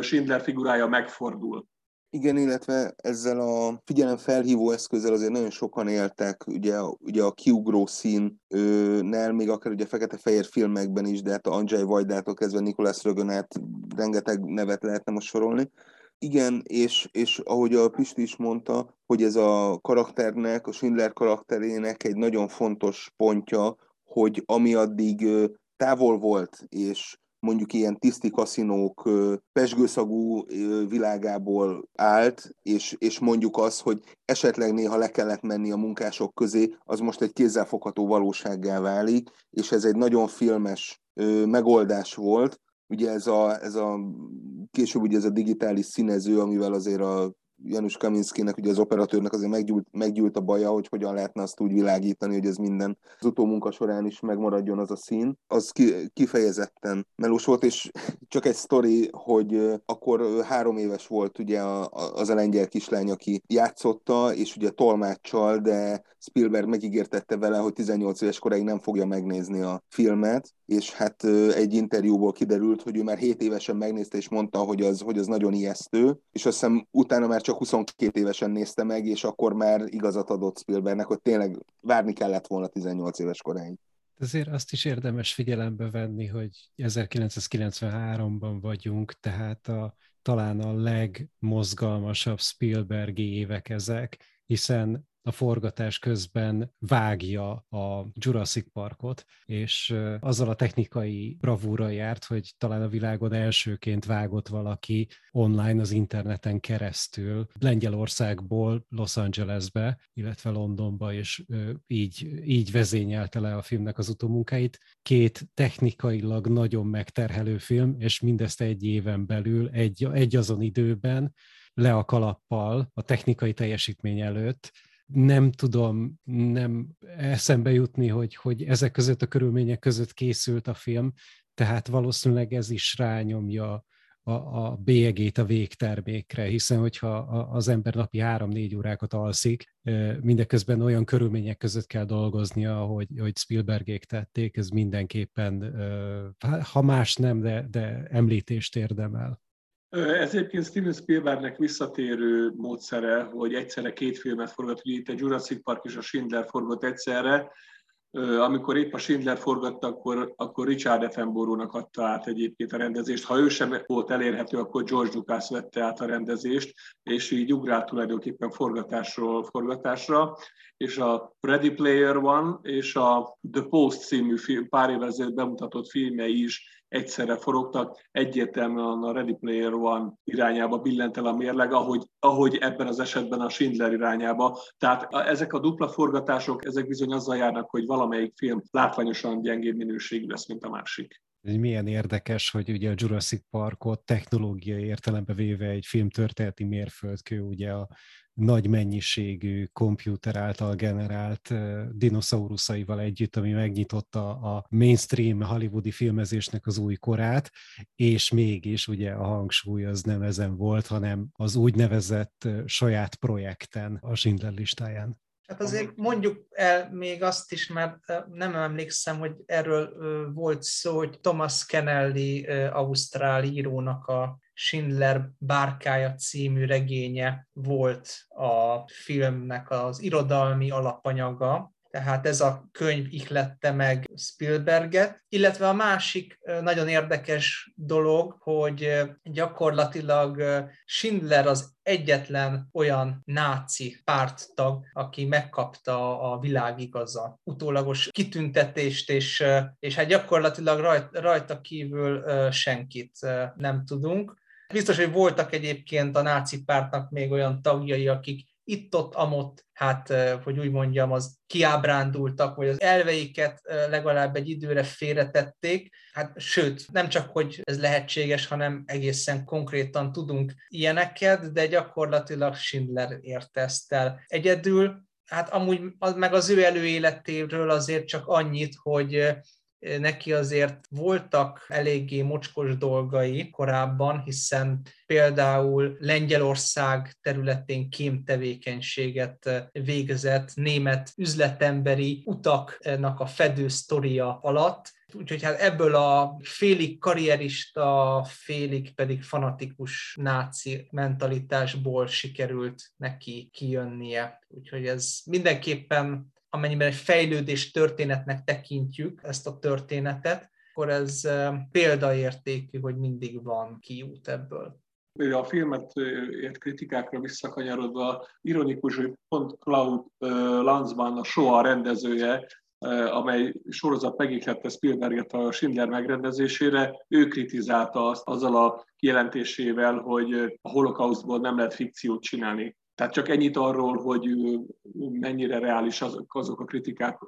Schindler figurája megfordul. Igen, illetve ezzel a figyelem felhívó eszközzel azért nagyon sokan éltek, ugye, ugye a kiugró színnel, még akár ugye fekete-fehér filmekben is, de hát a Andrzej Vajdától kezdve Nikolás Rögönát rengeteg nevet lehetne most sorolni. Igen, és, és ahogy a Pisti is mondta, hogy ez a karakternek, a Schindler karakterének egy nagyon fontos pontja, hogy ami addig távol volt, és mondjuk ilyen tiszti kaszinók pesgőszagú világából állt, és, és mondjuk az, hogy esetleg néha le kellett menni a munkások közé, az most egy kézzelfogható valósággá válik, és ez egy nagyon filmes megoldás volt. Ugye ez a, ez a később ugye ez a digitális színező, amivel azért a Janusz Kaminskinek, ugye az operatőrnek azért meggyűlt, meggyűlt a baja, hogy hogyan lehetne azt úgy világítani, hogy ez minden az utómunka során is megmaradjon az a szín. Az ki, kifejezetten melós volt, és csak egy sztori, hogy akkor három éves volt ugye az a lengyel kislány, aki játszotta, és ugye tolmáccsal, de Spielberg megígértette vele, hogy 18 éves koráig nem fogja megnézni a filmet, és hát egy interjúból kiderült, hogy ő már 7 évesen megnézte, és mondta, hogy az, hogy az nagyon ijesztő, és azt hiszem utána már csak 22 évesen nézte meg, és akkor már igazat adott Spielbergnek, hogy tényleg várni kellett volna 18 éves koráig. Azért azt is érdemes figyelembe venni, hogy 1993-ban vagyunk, tehát a, talán a legmozgalmasabb Spielbergi évek ezek, hiszen a forgatás közben vágja a Jurassic Parkot, és azzal a technikai bravúra járt, hogy talán a világon elsőként vágott valaki online az interneten keresztül Lengyelországból Los Angelesbe, illetve Londonba, és így, így vezényelte le a filmnek az utómunkáit. Két technikailag nagyon megterhelő film, és mindezt egy éven belül, egy, egy azon időben, le a kalappal a technikai teljesítmény előtt, nem tudom nem eszembe jutni, hogy, hogy ezek között a körülmények között készült a film, tehát valószínűleg ez is rányomja a, a bélyegét a végtermékre, hiszen hogyha az ember napi három-négy órákat alszik, mindeközben olyan körülmények között kell dolgoznia, hogy, hogy Spielbergék tették, ez mindenképpen, ha más nem, de, de említést érdemel. Ez egyébként Steven Spielbergnek visszatérő módszere, hogy egyszerre két filmet forgat, ugye itt a Jurassic Park és a Schindler forgat egyszerre. Amikor épp a Schindler forgatta, akkor, akkor Richard Effenborónak adta át egyébként a rendezést. Ha ő sem volt elérhető, akkor George Lucas vette át a rendezést, és így ugrált tulajdonképpen forgatásról forgatásra. És a Ready Player One és a The Post című film, pár évvel ezelőtt bemutatott filmje is egyszerre forogtak, egyértelműen a Ready Player One irányába billent el a mérleg, ahogy, ahogy ebben az esetben a Schindler irányába. Tehát ezek a dupla forgatások, ezek bizony azzal járnak, hogy valamelyik film látványosan gyengébb minőségű lesz, mint a másik. Milyen érdekes, hogy ugye a Jurassic Parkot technológiai értelembe véve egy filmtörténeti mérföldkő, ugye a nagy mennyiségű komputer által generált dinoszauruszaival együtt, ami megnyitotta a mainstream hollywoodi filmezésnek az új korát, és mégis ugye a hangsúly az nem ezen volt, hanem az úgynevezett saját projekten a Schindler listáján. Hát azért mondjuk el még azt is, mert nem emlékszem, hogy erről volt szó, hogy Thomas Kennelly, ausztrál írónak a Schindler bárkája című regénye volt a filmnek az irodalmi alapanyaga, tehát ez a könyv ihlette meg Spielberget, illetve a másik nagyon érdekes dolog, hogy gyakorlatilag Schindler az egyetlen olyan náci párttag, aki megkapta a világigaza. Utólagos kitüntetést, és, és hát gyakorlatilag rajta, rajta kívül senkit nem tudunk. Biztos, hogy voltak egyébként a náci pártnak még olyan tagjai, akik itt-ott, amott, hát, hogy úgy mondjam, az kiábrándultak, vagy az elveiket legalább egy időre félretették. Hát sőt, nem csak, hogy ez lehetséges, hanem egészen konkrétan tudunk ilyeneket, de gyakorlatilag Schindler érte ezt el. Egyedül, hát amúgy meg az ő előéletéről azért csak annyit, hogy neki azért voltak eléggé mocskos dolgai korábban, hiszen például Lengyelország területén kémtevékenységet végzett német üzletemberi utaknak a fedő sztoria alatt, Úgyhogy hát ebből a félig karrierista, félig pedig fanatikus náci mentalitásból sikerült neki kijönnie. Úgyhogy ez mindenképpen amennyiben egy fejlődés történetnek tekintjük ezt a történetet, akkor ez példaértékű, hogy mindig van kiút ebből. A filmet ért kritikákra visszakanyarodva, ironikus, hogy pont Cloud Lanzmann, a Soha rendezője, amely sorozat megihlette Spielberget a Schindler megrendezésére, ő kritizálta azt azzal a kijelentésével, hogy a holokausztból nem lehet fikciót csinálni. Tehát csak ennyit arról, hogy mennyire reális azok, azok a kritikák,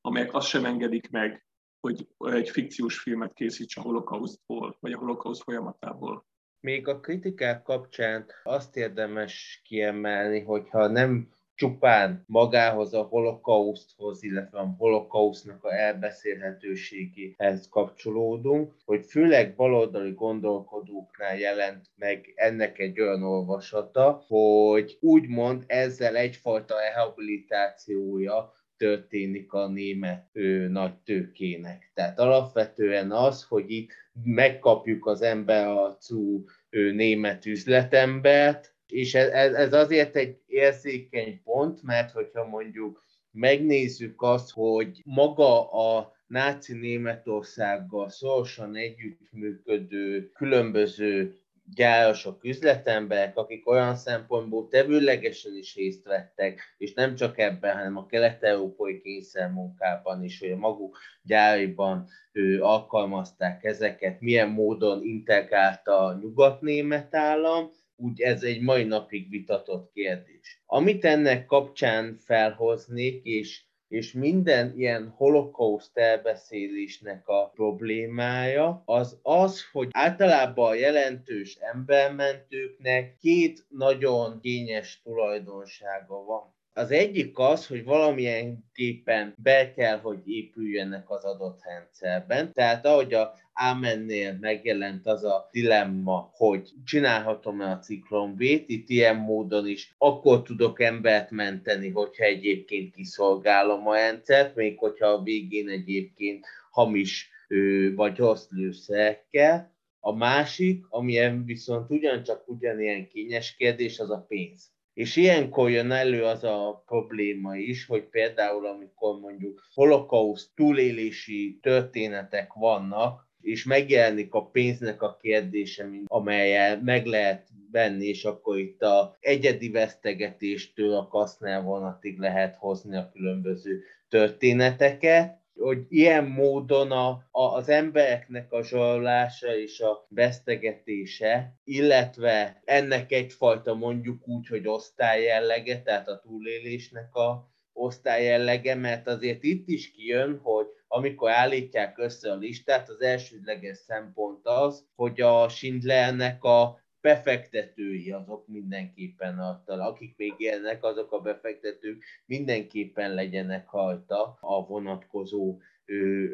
amelyek azt sem engedik meg, hogy egy fikciós filmet készíts a holokausztból, vagy a holokauszt folyamatából. Még a kritikák kapcsán azt érdemes kiemelni, hogyha nem csupán magához a holokauszthoz, illetve a holokausztnak a elbeszélhetőségéhez kapcsolódunk, hogy főleg baloldali gondolkodóknál jelent meg ennek egy olyan olvasata, hogy úgymond ezzel egyfajta rehabilitációja történik a német ő, nagy tőkének. Tehát alapvetően az, hogy itt megkapjuk az ember arcú német üzletembert, és ez, ez azért egy érzékeny pont, mert hogyha mondjuk megnézzük azt, hogy maga a náci Németországgal szorosan együttműködő különböző gyárosok, üzletemberek, akik olyan szempontból tevőlegesen is részt vettek, és nem csak ebben, hanem a kelet-európai kényszermunkában is, hogy a maguk gyáriban ő, alkalmazták ezeket, milyen módon integrálta a nyugat-német állam, úgy ez egy mai napig vitatott kérdés. Amit ennek kapcsán felhoznék, és és minden ilyen holokauszt elbeszélésnek a problémája az az, hogy általában a jelentős embermentőknek két nagyon kényes tulajdonsága van. Az egyik az, hogy valamilyen képen be kell, hogy épüljenek az adott rendszerben. Tehát ahogy a Ámennél megjelent az a dilemma, hogy csinálhatom-e a ciklon B-t, itt ilyen módon is akkor tudok embert menteni, hogyha egyébként kiszolgálom a rendszert, még hogyha a végén egyébként hamis vagy rossz lőszerekkel. A másik, amilyen viszont ugyancsak ugyanilyen kényes kérdés, az a pénz. És ilyenkor jön elő az a probléma is, hogy például amikor mondjuk holokauszt túlélési történetek vannak, és megjelenik a pénznek a kérdése, amelyel meg lehet venni, és akkor itt a egyedi vesztegetéstől a kasznál vonatig lehet hozni a különböző történeteket, hogy ilyen módon a, a, az embereknek a zsarolása és a vesztegetése, illetve ennek egyfajta mondjuk úgy, hogy osztályjellege, tehát a túlélésnek a osztályjellege, mert azért itt is kijön, hogy amikor állítják össze a listát, az elsődleges szempont az, hogy a Schindlernek a befektetői azok mindenképpen akik még élnek, azok a befektetők mindenképpen legyenek rajta a vonatkozó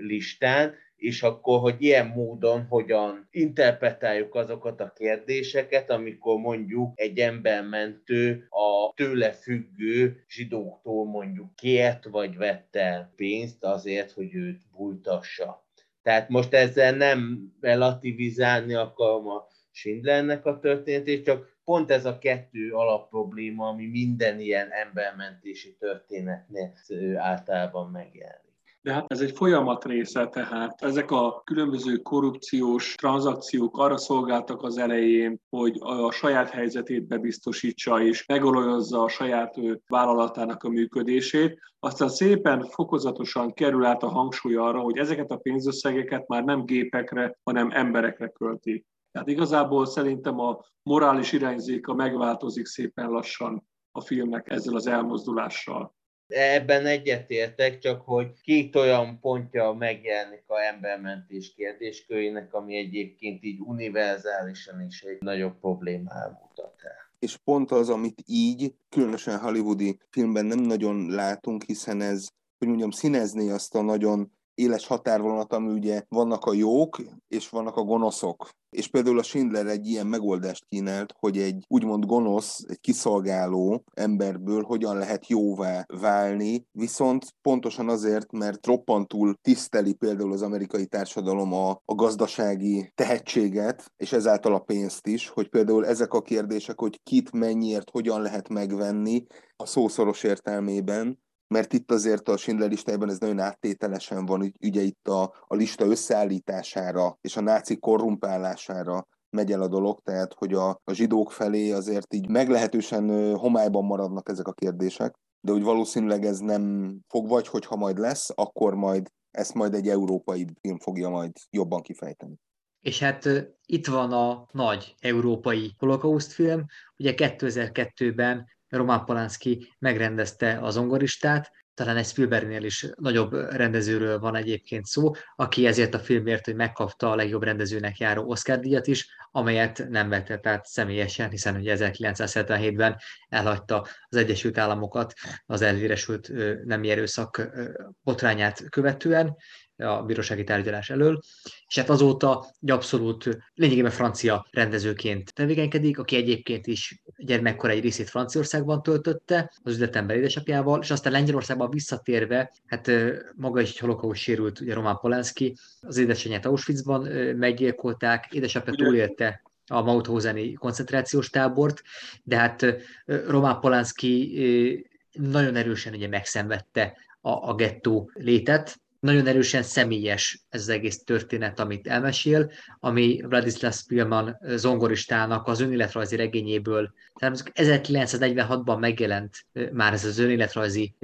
listán, és akkor, hogy ilyen módon hogyan interpretáljuk azokat a kérdéseket, amikor mondjuk egy embermentő a tőle függő zsidóktól mondjuk kért vagy vett el pénzt azért, hogy őt bújtassa. Tehát most ezzel nem relativizálni akarom a Schindlernek a történetét, csak pont ez a kettő alapprobléma, ami minden ilyen embermentési történetnél általában megjelenik. De hát ez egy folyamat része, tehát ezek a különböző korrupciós tranzakciók arra szolgáltak az elején, hogy a saját helyzetét bebiztosítsa és megolajozza a saját vállalatának a működését. Aztán szépen fokozatosan kerül át a hangsúly arra, hogy ezeket a pénzösszegeket már nem gépekre, hanem emberekre költi. Tehát igazából szerintem a morális irányzéka megváltozik szépen lassan a filmnek ezzel az elmozdulással. Ebben egyetértek, csak hogy két olyan pontja megjelenik a embermentés kérdéskörének, ami egyébként így univerzálisan is egy nagyobb problémát mutat el és pont az, amit így, különösen hollywoodi filmben nem nagyon látunk, hiszen ez, hogy mondjam, színezni azt a nagyon éles határvonalat, ami ugye vannak a jók, és vannak a gonoszok. És például a Schindler egy ilyen megoldást kínált, hogy egy úgymond gonosz, egy kiszolgáló emberből hogyan lehet jóvá válni, viszont pontosan azért, mert roppantul tiszteli például az amerikai társadalom a, a gazdasági tehetséget, és ezáltal a pénzt is, hogy például ezek a kérdések, hogy kit mennyiért, hogyan lehet megvenni, a szószoros értelmében, mert itt azért a Schindler listájában ez nagyon áttételesen van, ugye itt a, a lista összeállítására és a náci korrumpálására megy el a dolog, tehát hogy a, a zsidók felé azért így meglehetősen homályban maradnak ezek a kérdések, de hogy valószínűleg ez nem fog, vagy hogyha majd lesz, akkor majd ezt majd egy európai film fogja majd jobban kifejteni. És hát itt van a nagy európai holokauszt film. Ugye 2002-ben Roman Polanski megrendezte az ongoristát, talán egy Spielbergnél is nagyobb rendezőről van egyébként szó, aki ezért a filmért, hogy megkapta a legjobb rendezőnek járó Oscar-díjat is, amelyet nem vette át személyesen, hiszen ugye 1977-ben elhagyta az Egyesült Államokat az elvéresült nem erőszak botrányát követően, a bírósági tárgyalás elől, és hát azóta egy abszolút lényegében francia rendezőként tevékenykedik, aki egyébként is gyermekkor egy részét Franciaországban töltötte az üzletember édesapjával, és aztán Lengyelországban visszatérve, hát maga is egy holokauszt sérült, ugye Roman Polanski, az édesanyját Auschwitzban meggyilkolták, édesapja túlélte a Mauthausen-i koncentrációs tábort, de hát Roman Polanski nagyon erősen ugye megszenvedte a, a gettó létet, nagyon erősen személyes ez az egész történet, amit elmesél, ami Vladislav Spielman zongoristának az önéletrajzi regényéből, tehát 1946-ban megjelent már ez az önéletrajzi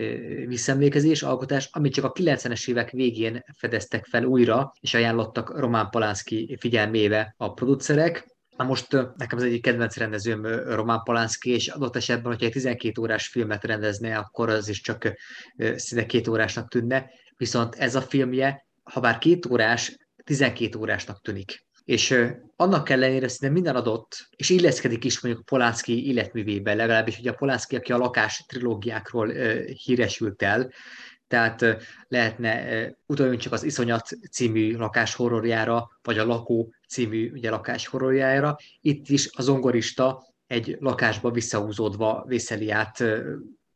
visszemlékezés, alkotás, amit csak a 90-es évek végén fedeztek fel újra, és ajánlottak Román Palánszki figyelmébe a producerek, Na most nekem az egyik kedvenc rendezőm Román Palánszki, és adott esetben, hogyha egy 12 órás filmet rendezne, akkor az is csak szinte két órásnak tűnne viszont ez a filmje, ha bár két órás, 12 órásnak tűnik. És annak ellenére szinte minden adott, és illeszkedik is mondjuk Polánszki életművében, legalábbis ugye a Polánszki, aki a lakás trilógiákról híresült el, tehát lehetne utaljunk csak az Iszonyat című lakás horrorjára, vagy a Lakó című ugye, lakás horrorjára. Itt is a zongorista egy lakásba visszahúzódva vészeli át,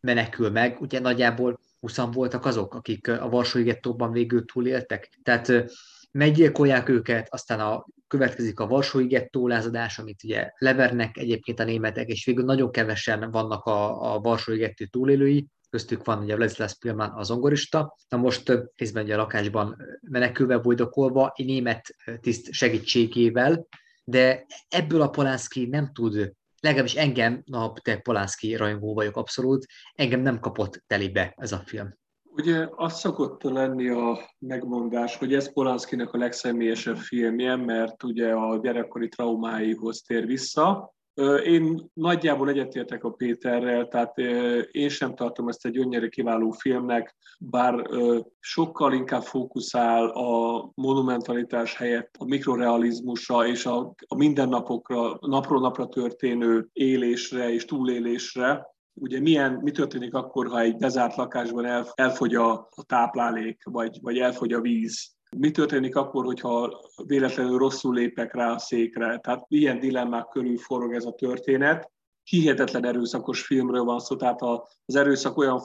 menekül meg. Ugye nagyjából 20 voltak azok, akik a Varsói gettóban végül túléltek. Tehát meggyilkolják őket, aztán a, következik a Varsói gettó lázadás, amit ugye levernek egyébként a németek, és végül nagyon kevesen vannak a, a Varsói gettó túlélői, köztük van ugye Leszlász Pilman az zongorista. Na most részben ugye a lakásban menekülve bolydokolva, egy német tiszt segítségével, de ebből a Polánszki nem tud legalábbis engem, na, te Polánszki rajongó vagyok abszolút, engem nem kapott telibe ez a film. Ugye az szokott lenni a megmondás, hogy ez Polánszkinek a legszemélyesebb filmje, mert ugye a gyerekkori traumáihoz tér vissza, én nagyjából egyetértek a Péterrel, tehát én sem tartom ezt egy gyönyörű kiváló filmnek, bár sokkal inkább fókuszál a monumentalitás helyett a mikrorealizmusra és a, a mindennapokra, napról napra történő élésre és túlélésre, ugye milyen, mi történik akkor, ha egy bezárt lakásban elfogy a, a táplálék, vagy, vagy elfogy a víz, mi történik akkor, hogyha véletlenül rosszul lépek rá a székre? Tehát ilyen dilemmák körül forog ez a történet hihetetlen erőszakos filmről van szó, tehát az erőszak olyan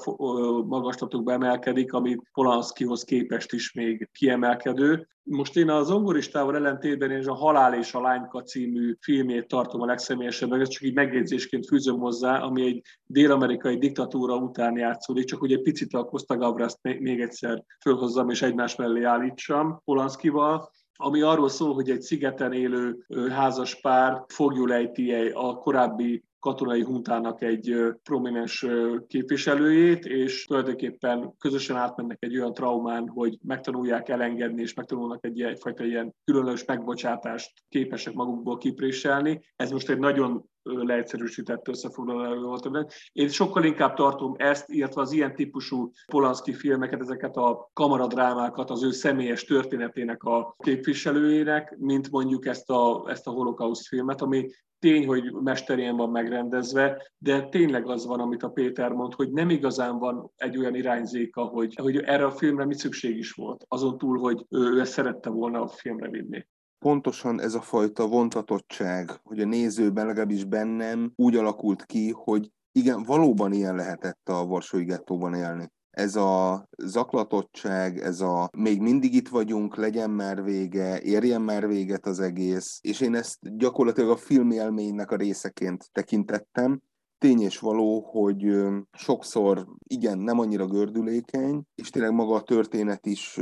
magaslatokba emelkedik, ami Polanskihoz képest is még kiemelkedő. Most én az zongoristával ellentétben én a Halál és a Lányka című filmét tartom a legszemélyesebb, ez csak így megjegyzésként fűzöm hozzá, ami egy dél-amerikai diktatúra után játszódik, csak hogy egy picit a Costa Gavraszt még egyszer fölhozzam és egymás mellé állítsam Polanskival ami arról szól, hogy egy szigeten élő házas pár fogjulejti a korábbi katonai huntának egy prominens képviselőjét, és tulajdonképpen közösen átmennek egy olyan traumán, hogy megtanulják elengedni, és megtanulnak egy egyfajta ilyen különös megbocsátást képesek magukból kipréselni. Ez most egy nagyon leegyszerűsített összefoglaló volt. Én sokkal inkább tartom ezt, illetve az ilyen típusú Polanski filmeket, ezeket a kamaradrámákat az ő személyes történetének a képviselőjének, mint mondjuk ezt a, ezt a holokauszt filmet, ami tény, hogy mesterien van megrendezve, de tényleg az van, amit a Péter mond, hogy nem igazán van egy olyan irányzéka, hogy, hogy erre a filmre mit szükség is volt, azon túl, hogy ő ezt szerette volna a filmre vinni pontosan ez a fajta vontatottság, hogy a nézőben, legalábbis bennem úgy alakult ki, hogy igen, valóban ilyen lehetett a Varsói gettóban élni. Ez a zaklatottság, ez a még mindig itt vagyunk, legyen már vége, érjen már véget az egész, és én ezt gyakorlatilag a filmélménynek a részeként tekintettem, tény és való, hogy sokszor igen, nem annyira gördülékeny, és tényleg maga a történet is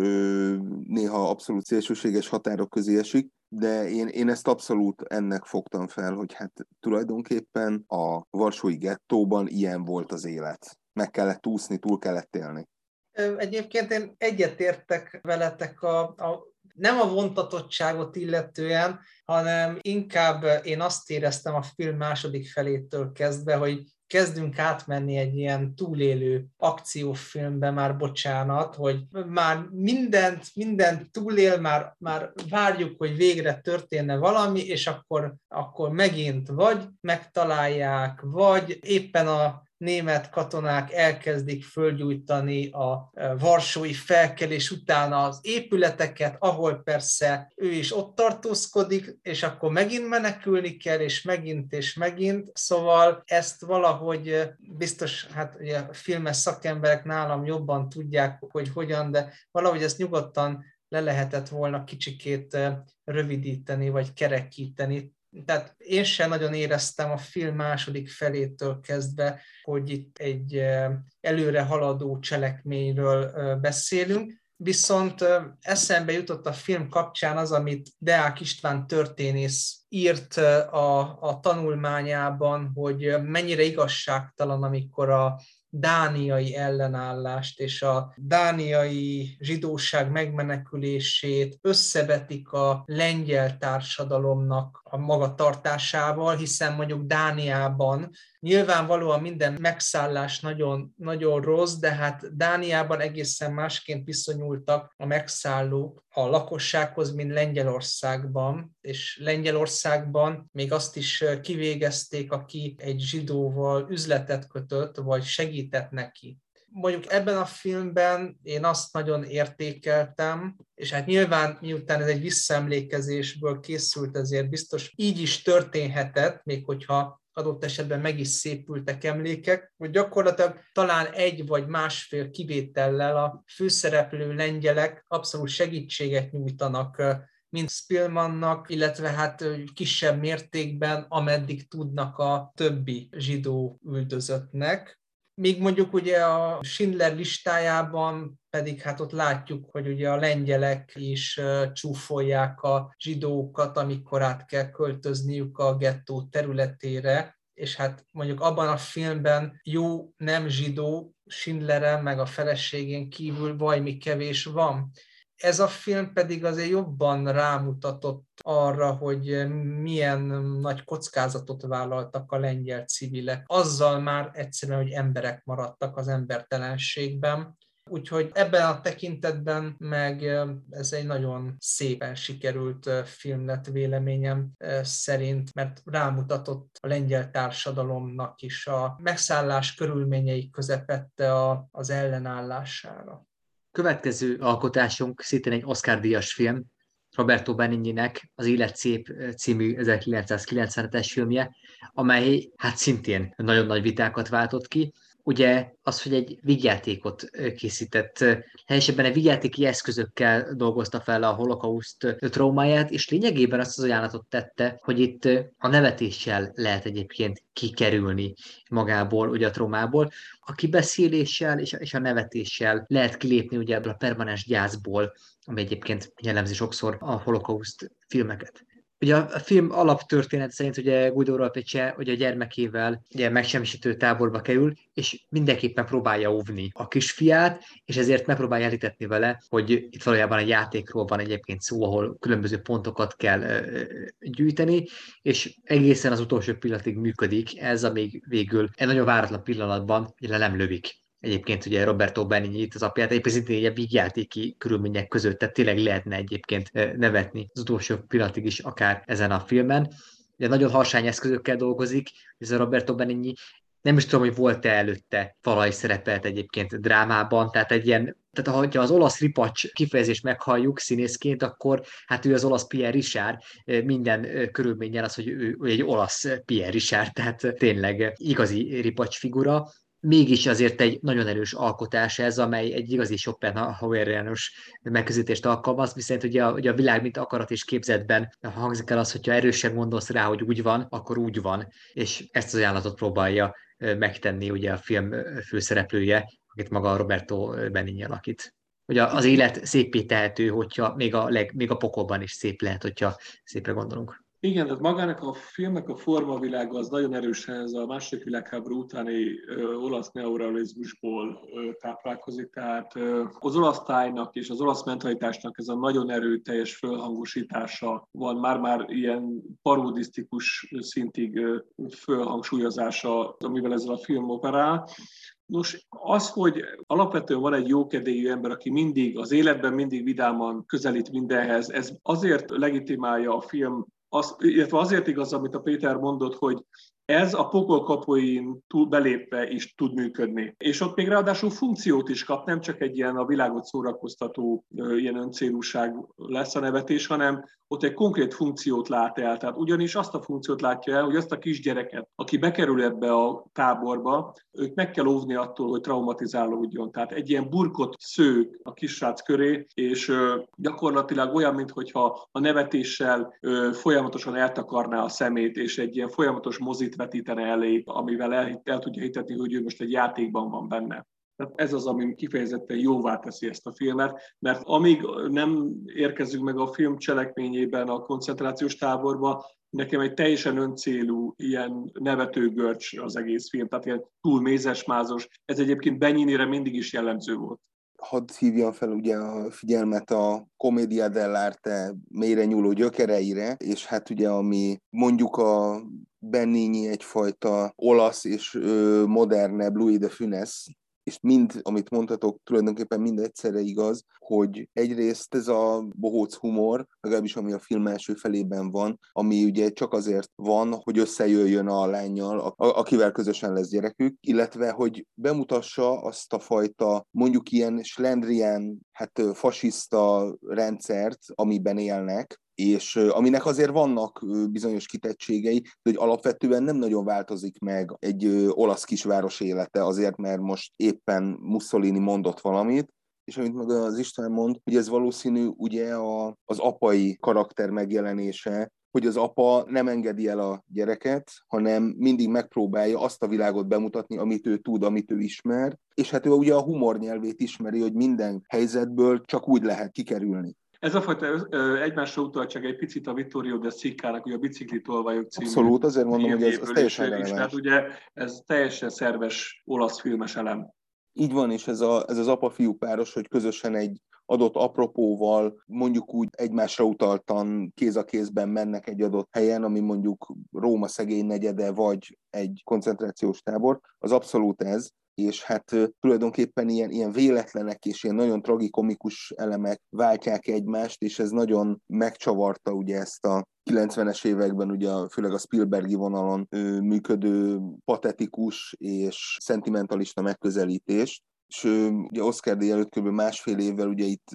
néha abszolút szélsőséges határok közé esik, de én, én ezt abszolút ennek fogtam fel, hogy hát tulajdonképpen a Varsói gettóban ilyen volt az élet meg kellett úszni, túl kellett élni. Egyébként én egyetértek veletek a, a nem a vontatottságot illetően, hanem inkább én azt éreztem a film második felétől kezdve, hogy kezdünk átmenni egy ilyen túlélő akciófilmbe, már bocsánat, hogy már mindent, mindent túlél, már, már várjuk, hogy végre történne valami, és akkor, akkor megint vagy megtalálják, vagy éppen a német katonák elkezdik fölgyújtani a e, varsói felkelés után az épületeket, ahol persze ő is ott tartózkodik, és akkor megint menekülni kell, és megint, és megint. Szóval ezt valahogy e, biztos, hát ugye filmes szakemberek nálam jobban tudják, hogy hogyan, de valahogy ezt nyugodtan le lehetett volna kicsikét e, rövidíteni, vagy kerekíteni tehát én sem nagyon éreztem a film második felétől kezdve, hogy itt egy előre haladó cselekményről beszélünk, viszont eszembe jutott a film kapcsán az, amit Deák István történész írt a, a tanulmányában, hogy mennyire igazságtalan, amikor a dániai ellenállást és a dániai zsidóság megmenekülését összevetik a lengyel társadalomnak a magatartásával, hiszen mondjuk Dániában nyilvánvalóan minden megszállás nagyon, nagyon rossz, de hát Dániában egészen másként viszonyultak a megszállók a lakossághoz, mint Lengyelországban, és Lengyelországban még azt is kivégezték, aki egy zsidóval üzletet kötött, vagy segített neki mondjuk ebben a filmben én azt nagyon értékeltem, és hát nyilván miután ez egy visszaemlékezésből készült, ezért biztos így is történhetett, még hogyha adott esetben meg is szépültek emlékek, hogy gyakorlatilag talán egy vagy másfél kivétellel a főszereplő lengyelek abszolút segítséget nyújtanak mint Spillmannak, illetve hát kisebb mértékben, ameddig tudnak a többi zsidó üldözöttnek. Míg mondjuk ugye a Schindler listájában pedig hát ott látjuk, hogy ugye a lengyelek is csúfolják a zsidókat, amikor át kell költözniük a gettó területére, és hát mondjuk abban a filmben jó nem zsidó Schindleren meg a feleségén kívül vajmi kevés van. Ez a film pedig azért jobban rámutatott arra, hogy milyen nagy kockázatot vállaltak a lengyel civilek. Azzal már egyszerűen, hogy emberek maradtak az embertelenségben. Úgyhogy ebben a tekintetben meg ez egy nagyon szépen sikerült film lett véleményem szerint, mert rámutatott a lengyel társadalomnak is a megszállás körülményei közepette a, az ellenállására. Következő alkotásunk szintén egy Oscar-díjas film, Roberto Benigninek az Élet szép című 1997-es filmje, amely hát szintén nagyon nagy vitákat váltott ki ugye az, hogy egy vigyátékot készített, helyesebben egy vigyátéki eszközökkel dolgozta fel a holokauszt traumáját, és lényegében azt az ajánlatot tette, hogy itt a nevetéssel lehet egyébként kikerülni magából, ugye a traumából. A kibeszéléssel és a, és a nevetéssel lehet kilépni ugye ebből a permanens gyászból, ami egyébként jellemzi sokszor a holokauszt filmeket. Ugye a film alaptörténet szerint ugye Guido Rapece ugye a gyermekével ugye megsemmisítő táborba kerül, és mindenképpen próbálja óvni a kisfiát, és ezért megpróbálja elítetni vele, hogy itt valójában egy játékról van egyébként szó, ahol különböző pontokat kell gyűjteni, és egészen az utolsó pillanatig működik ez, amíg végül egy nagyon váratlan pillanatban le nem lövik egyébként ugye Roberto Benigni itt az apját, egyébként szintén egy vígjátéki körülmények között, tehát tényleg lehetne egyébként eh, nevetni az utolsó pillanatig is akár ezen a filmen. Ugye nagyon harsány eszközökkel dolgozik, ez a Roberto Benigni, nem is tudom, hogy volt-e előtte falai szerepelt egyébként drámában, tehát egy ilyen tehát ha az olasz ripacs kifejezést meghalljuk színészként, akkor hát ő az olasz Pierre Richard, eh, minden eh, körülményen az, hogy ő egy olasz Pierre Richard, tehát tényleg igazi ripacs figura, mégis azért egy nagyon erős alkotás ez, amely egy igazi Schopenhaueriánus megközelítést alkalmaz, viszont ugye a, ugye a világ, mint akarat és képzetben hangzik el az, hogyha erősen gondolsz rá, hogy úgy van, akkor úgy van, és ezt az ajánlatot próbálja megtenni ugye a film főszereplője, akit maga Roberto Benigni alakít. Ugye az élet szépé tehető, hogyha még a, leg, még a pokolban is szép lehet, hogyha szépre gondolunk. Igen, tehát magának a filmnek a formavilága az nagyon erősen ez a második világháború utáni ö, olasz neorealizmusból ö, táplálkozik, tehát ö, az olasz tájnak és az olasz mentalitásnak ez a nagyon erőteljes fölhangosítása van, már-már ilyen parodisztikus szintig ö, fölhangsúlyozása, amivel ezzel a film operál. Nos, az, hogy alapvetően van egy jókedélyű ember, aki mindig az életben mindig vidáman közelít mindenhez, ez azért legitimálja a film az, illetve azért igaz, amit a Péter mondott, hogy ez a pokol kapuin túl belépve is tud működni. És ott még ráadásul funkciót is kap, nem csak egy ilyen a világot szórakoztató ilyen öncélúság lesz a nevetés, hanem ott egy konkrét funkciót lát el. Tehát ugyanis azt a funkciót látja el, hogy azt a kisgyereket, aki bekerül ebbe a táborba, őt meg kell óvni attól, hogy traumatizálódjon. Tehát egy ilyen burkot szők a kisrác köré, és gyakorlatilag olyan, mintha a nevetéssel folyamatosan eltakarná a szemét, és egy ilyen folyamatos mozit vetítene elé, amivel el, el tudja hitetni, hogy ő most egy játékban van benne. Tehát ez az, ami kifejezetten jóvá teszi ezt a filmet, mert amíg nem érkezünk meg a film cselekményében a koncentrációs táborba, nekem egy teljesen öncélú, ilyen nevetőgörcs az egész film, tehát ilyen túl mézesmázos. Ez egyébként Benyinire mindig is jellemző volt hadd hívjam fel ugye a figyelmet a Commedia dell'arte mélyre nyúló gyökereire, és hát ugye ami mondjuk a Benigni egyfajta olasz és modernebb Louis de Funes és mind, amit mondhatok, tulajdonképpen mind egyszerre igaz, hogy egyrészt ez a bohóc humor, legalábbis ami a film első felében van, ami ugye csak azért van, hogy összejöjjön a lányjal, akivel közösen lesz gyerekük, illetve hogy bemutassa azt a fajta, mondjuk ilyen slendrian, hát fasiszta rendszert, amiben élnek, és aminek azért vannak bizonyos kitettségei, hogy alapvetően nem nagyon változik meg egy olasz kisváros élete azért, mert most éppen Mussolini mondott valamit, és amit meg az István mond, hogy ez valószínű ugye a, az apai karakter megjelenése, hogy az apa nem engedi el a gyereket, hanem mindig megpróbálja azt a világot bemutatni, amit ő tud, amit ő ismer, és hát ő ugye a humor nyelvét ismeri, hogy minden helyzetből csak úgy lehet kikerülni. Ez a fajta egymásra utaltság egy picit a Vittorio de Sickának, ugye a Bicikli tolvajok című. Abszolút, azért mondom, hogy ez, ez teljesen is, Tehát ugye ez teljesen szerves olasz filmes elem. Így van, és ez, a, ez az apa-fiú páros, hogy közösen egy adott apropóval mondjuk úgy egymásra utaltan kéz a kézben mennek egy adott helyen, ami mondjuk Róma szegény negyede, vagy egy koncentrációs tábor, az abszolút ez, és hát tulajdonképpen ilyen, ilyen véletlenek és ilyen nagyon tragikomikus elemek váltják egymást, és ez nagyon megcsavarta ugye ezt a 90-es években ugye főleg a Spielbergi vonalon működő patetikus és szentimentalista megközelítést, és ugye Oscar díj előtt kb. másfél évvel ugye itt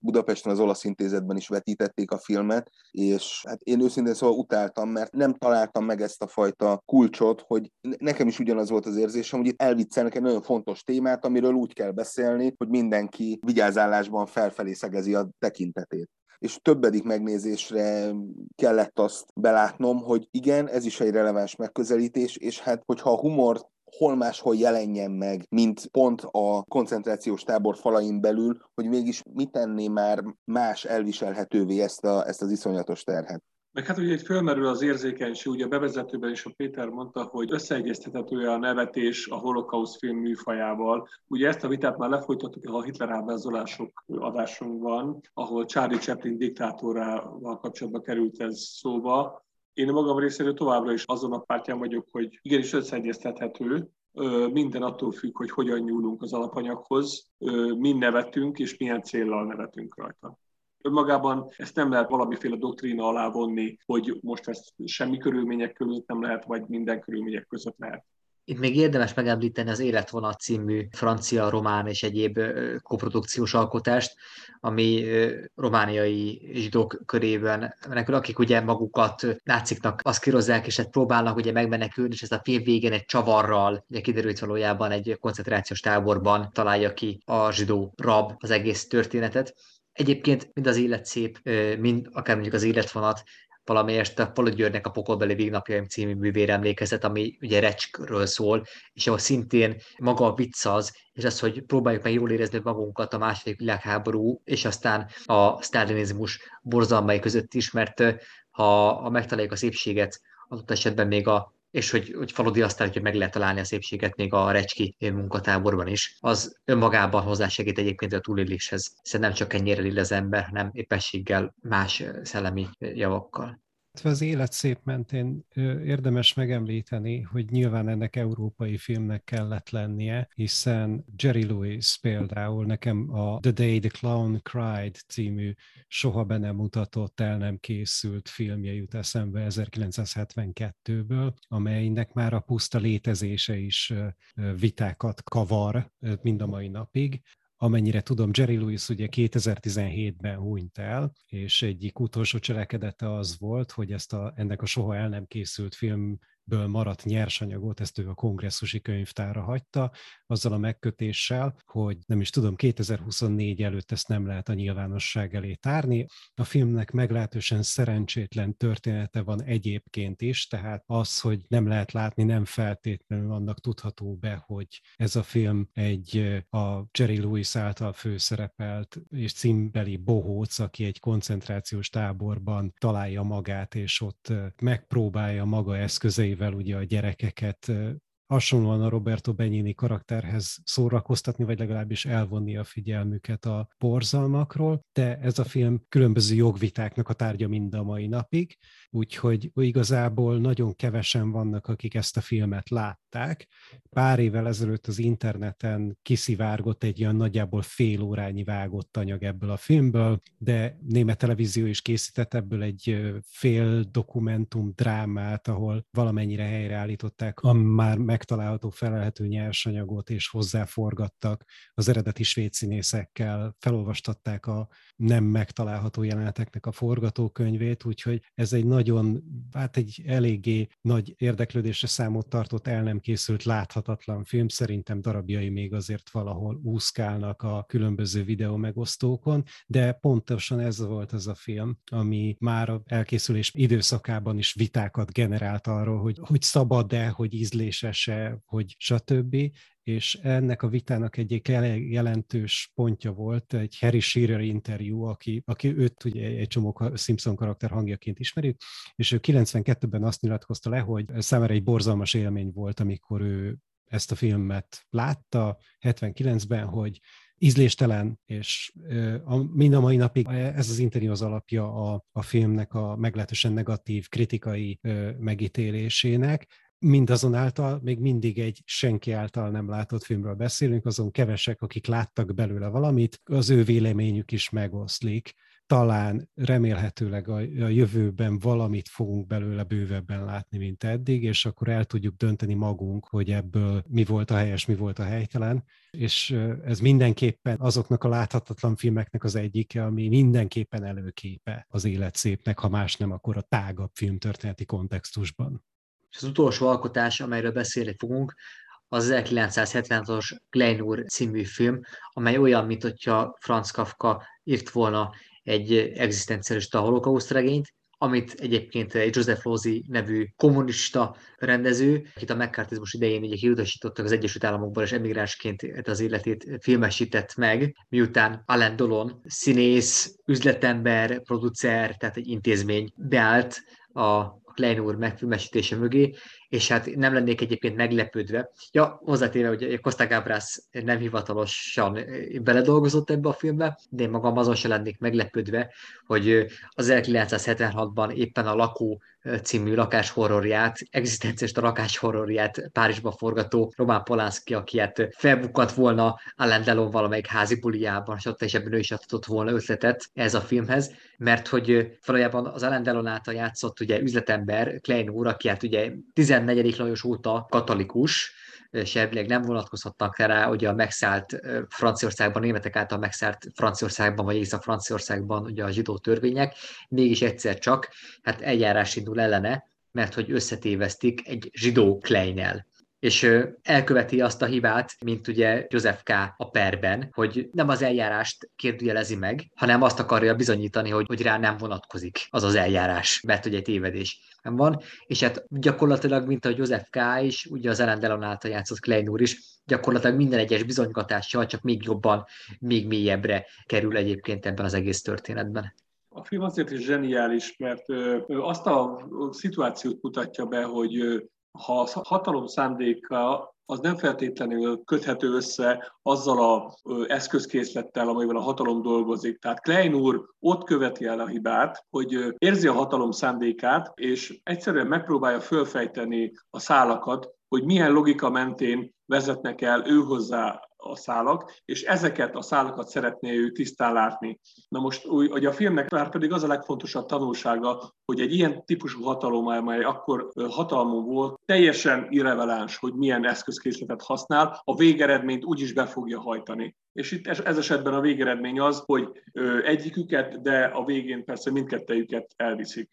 Budapesten az olasz intézetben is vetítették a filmet, és hát én őszintén szóval utáltam, mert nem találtam meg ezt a fajta kulcsot, hogy nekem is ugyanaz volt az érzésem, hogy itt elviccelnek egy nagyon fontos témát, amiről úgy kell beszélni, hogy mindenki vigyázálásban felfelé szegezi a tekintetét és többedik megnézésre kellett azt belátnom, hogy igen, ez is egy releváns megközelítés, és hát hogyha a humort hol máshol jelenjen meg, mint pont a koncentrációs tábor falain belül, hogy mégis mit tenné már más elviselhetővé ezt, a, ezt az iszonyatos terhet. Meg hát ugye itt fölmerül az érzékenység, ugye a bevezetőben is a Péter mondta, hogy összeegyeztethető a nevetés a holokauszt film műfajával. Ugye ezt a vitát már lefolytattuk a Hitler ábrázolások adásunkban, ahol Charlie Chaplin diktátorával kapcsolatban került ez szóba, én magam részéről továbbra is azon a pártján vagyok, hogy igenis összeegyeztethető, minden attól függ, hogy hogyan nyúlunk az alapanyaghoz, mind nevetünk, és milyen céllal nevetünk rajta. Önmagában ezt nem lehet valamiféle doktrína alá vonni, hogy most ezt semmi körülmények között nem lehet, vagy minden körülmények között lehet. Itt még érdemes megemlíteni az Életvonat című francia, román és egyéb koprodukciós alkotást, ami romániai zsidók körében menekül, akik ugye magukat náciknak aszkírozzák, és hát próbálnak ugye megmenekülni, és ez a film végén egy csavarral, ugye kiderült valójában egy koncentrációs táborban találja ki a zsidó rab az egész történetet. Egyébként mind az élet szép, mind akár mondjuk az életvonat valamelyest a Györgynek a Pokolbeli Végnapjaim című művére emlékezett, ami ugye recskről szól, és ahol szintén maga a vicc az, és az, hogy próbáljuk meg jól érezni magunkat a második világháború, és aztán a sztálinizmus borzalmai között is, mert ha, ha megtaláljuk a szépséget, adott esetben még a és hogy, hogy faludi aztán, hogy meg lehet találni a szépséget még a recski munkatáborban is, az önmagában hozzásegít egyébként a túléléshez, hiszen nem csak ennyire lill az ember, hanem épességgel más szellemi javakkal. Az élet szép mentén érdemes megemlíteni, hogy nyilván ennek európai filmnek kellett lennie, hiszen Jerry Lewis például nekem a The Day the Clown Cried című soha be nem mutatott, el nem készült filmje jut eszembe 1972-ből, amelynek már a puszta létezése is vitákat kavar mind a mai napig amennyire tudom, Jerry Lewis ugye 2017-ben hunyt el, és egyik utolsó cselekedete az volt, hogy ezt a, ennek a soha el nem készült film ből maradt nyersanyagot, ezt ő a kongresszusi könyvtára hagyta, azzal a megkötéssel, hogy nem is tudom, 2024 előtt ezt nem lehet a nyilvánosság elé tárni. A filmnek meglehetősen szerencsétlen története van egyébként is, tehát az, hogy nem lehet látni, nem feltétlenül annak tudható be, hogy ez a film egy a Jerry Lewis által főszerepelt és címbeli bohóc, aki egy koncentrációs táborban találja magát, és ott megpróbálja maga eszközei eszközeivel ugye a gyerekeket hasonlóan a Roberto Benigni karakterhez szórakoztatni, vagy legalábbis elvonni a figyelmüket a borzalmakról, de ez a film különböző jogvitáknak a tárgya mind a mai napig, úgyhogy igazából nagyon kevesen vannak, akik ezt a filmet látták. Pár évvel ezelőtt az interneten kiszivárgott egy olyan nagyjából fél órányi vágott anyag ebből a filmből, de német televízió is készített ebből egy fél dokumentum drámát, ahol valamennyire helyreállították a már megtalálható felelhető nyersanyagot, és hozzáforgattak az eredeti svéd színészekkel, felolvastatták a nem megtalálható jeleneteknek a forgatókönyvét, úgyhogy ez egy nagyon, hát egy eléggé nagy érdeklődésre számot tartott, el nem készült, láthatatlan film. Szerintem darabjai még azért valahol úszkálnak a különböző videó megosztókon, de pontosan ez volt az a film, ami már a elkészülés időszakában is vitákat generált arról, hogy, hogy szabad-e, hogy ízléses-e, hogy stb és ennek a vitának egyik jelentős pontja volt egy Harry Shearer interjú, aki, aki őt ugye egy csomó Simpson karakter hangjaként ismeri, és ő 92-ben azt nyilatkozta le, hogy számára egy borzalmas élmény volt, amikor ő ezt a filmet látta 79-ben, hogy ízléstelen, és a, mind a mai napig ez az interjú az alapja a, a filmnek a meglehetősen negatív kritikai megítélésének, mindazonáltal még mindig egy senki által nem látott filmről beszélünk, azon kevesek, akik láttak belőle valamit, az ő véleményük is megoszlik. Talán remélhetőleg a, a jövőben valamit fogunk belőle bővebben látni, mint eddig, és akkor el tudjuk dönteni magunk, hogy ebből mi volt a helyes, mi volt a helytelen, és ez mindenképpen azoknak a láthatatlan filmeknek az egyike, ami mindenképpen előképe az élet szépnek, ha más nem, akkor a tágabb filmtörténeti kontextusban. És az utolsó alkotás, amelyről beszélni fogunk, az 1976-os Kleinur című film, amely olyan, mint hogyha Franz Kafka írt volna egy egzisztencialista holokauszt regényt, amit egyébként egy Joseph Losey nevű kommunista rendező, akit a megkártizmus idején ugye kiutasítottak az Egyesült Államokból, és emigránsként az életét filmesített meg, miután Alain Dolon, színész, üzletember, producer, tehát egy intézmény beállt a Klein úr megfilmesítése mögé, és hát nem lennék egyébként meglepődve. Ja, hozzátéve, hogy Costa Gabrász nem hivatalosan beledolgozott ebbe a filmbe, de én magam azon se lennék meglepődve, hogy az 1976-ban éppen a Lakó című lakáshorrorját, egzisztenciás lakáshorrorját Párizsban forgató Roman Polanski, aki hát felbukkant volna Alain Delon valamelyik házi buliában, és ott is ebben ő is adott volna ötletet ez a filmhez, mert hogy valójában az Alain Delon által játszott ugye üzletember, Klein úr, aki hát ugye 14. Lajos óta katolikus, és elvileg nem vonatkozhatnak rá ugye a megszállt Franciaországban, németek által megszállt Franciaországban, vagy Észak-Franciaországban ugye a zsidó törvények, mégis egyszer csak hát eljárás indul ellene, mert hogy összetévesztik egy zsidó Kleinel és elköveti azt a hibát, mint ugye József K. a perben, hogy nem az eljárást kérdőjelezi meg, hanem azt akarja bizonyítani, hogy, hogy rá nem vonatkozik az az eljárás, mert ugye egy tévedés van, és hát gyakorlatilag, mint a József K. is, ugye az Ellen Delon által játszott Klein úr is, gyakorlatilag minden egyes bizonygatással csak még jobban, még mélyebbre kerül egyébként ebben az egész történetben. A film azért is zseniális, mert azt a szituációt mutatja be, hogy ha a hatalom szándéka az nem feltétlenül köthető össze azzal a eszközkészlettel, amivel a hatalom dolgozik. Tehát Klein úr ott követi el a hibát, hogy érzi a hatalom szándékát, és egyszerűen megpróbálja fölfejteni a szálakat, hogy milyen logika mentén vezetnek el ő hozzá a szálak, és ezeket a szálakat szeretné ő tisztán látni. Na most hogy a filmnek már pedig az a legfontosabb tanulsága, hogy egy ilyen típusú hatalom, amely akkor hatalmon volt, teljesen irreveláns, hogy milyen eszközkészletet használ, a végeredményt úgyis be fogja hajtani. És itt ez esetben a végeredmény az, hogy egyiküket, de a végén persze mindkettejüket elviszik.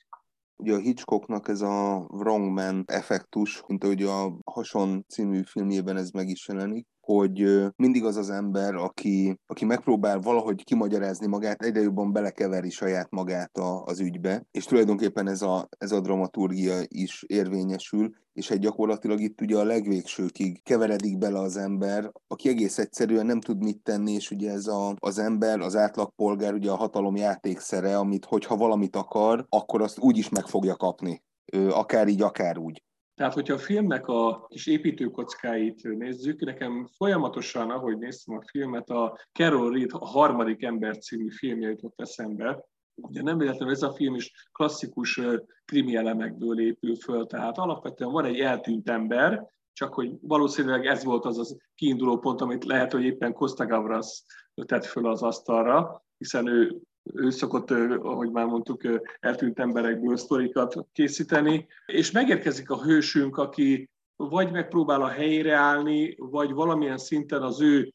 Ugye a Hitchcocknak ez a Wrongman effektus, mint ahogy a Hason című filmjében ez meg is jelenik, hogy mindig az az ember, aki, aki megpróbál valahogy kimagyarázni magát, egyre jobban belekeveri saját magát a, az ügybe, és tulajdonképpen ez a, ez a dramaturgia is érvényesül, és egy gyakorlatilag itt ugye a legvégsőkig keveredik bele az ember, aki egész egyszerűen nem tud mit tenni, és ugye ez a, az ember, az átlagpolgár ugye a hatalom játékszere, amit hogyha valamit akar, akkor azt úgy is meg fogja kapni. Akár így, akár úgy. Tehát, hogyha a filmnek a kis építőkockáit nézzük, nekem folyamatosan, ahogy néztem a filmet, a Carol Reed a harmadik ember című filmje jutott eszembe. Ugye nem véletlenül ez a film is klasszikus krimi elemekből épül föl, tehát alapvetően van egy eltűnt ember, csak hogy valószínűleg ez volt az a kiinduló pont, amit lehet, hogy éppen Costa Gavras tett föl az asztalra, hiszen ő ő szokott, ahogy már mondtuk, eltűnt emberekből sztorikat készíteni, és megérkezik a hősünk, aki vagy megpróbál a helyére állni, vagy valamilyen szinten az ő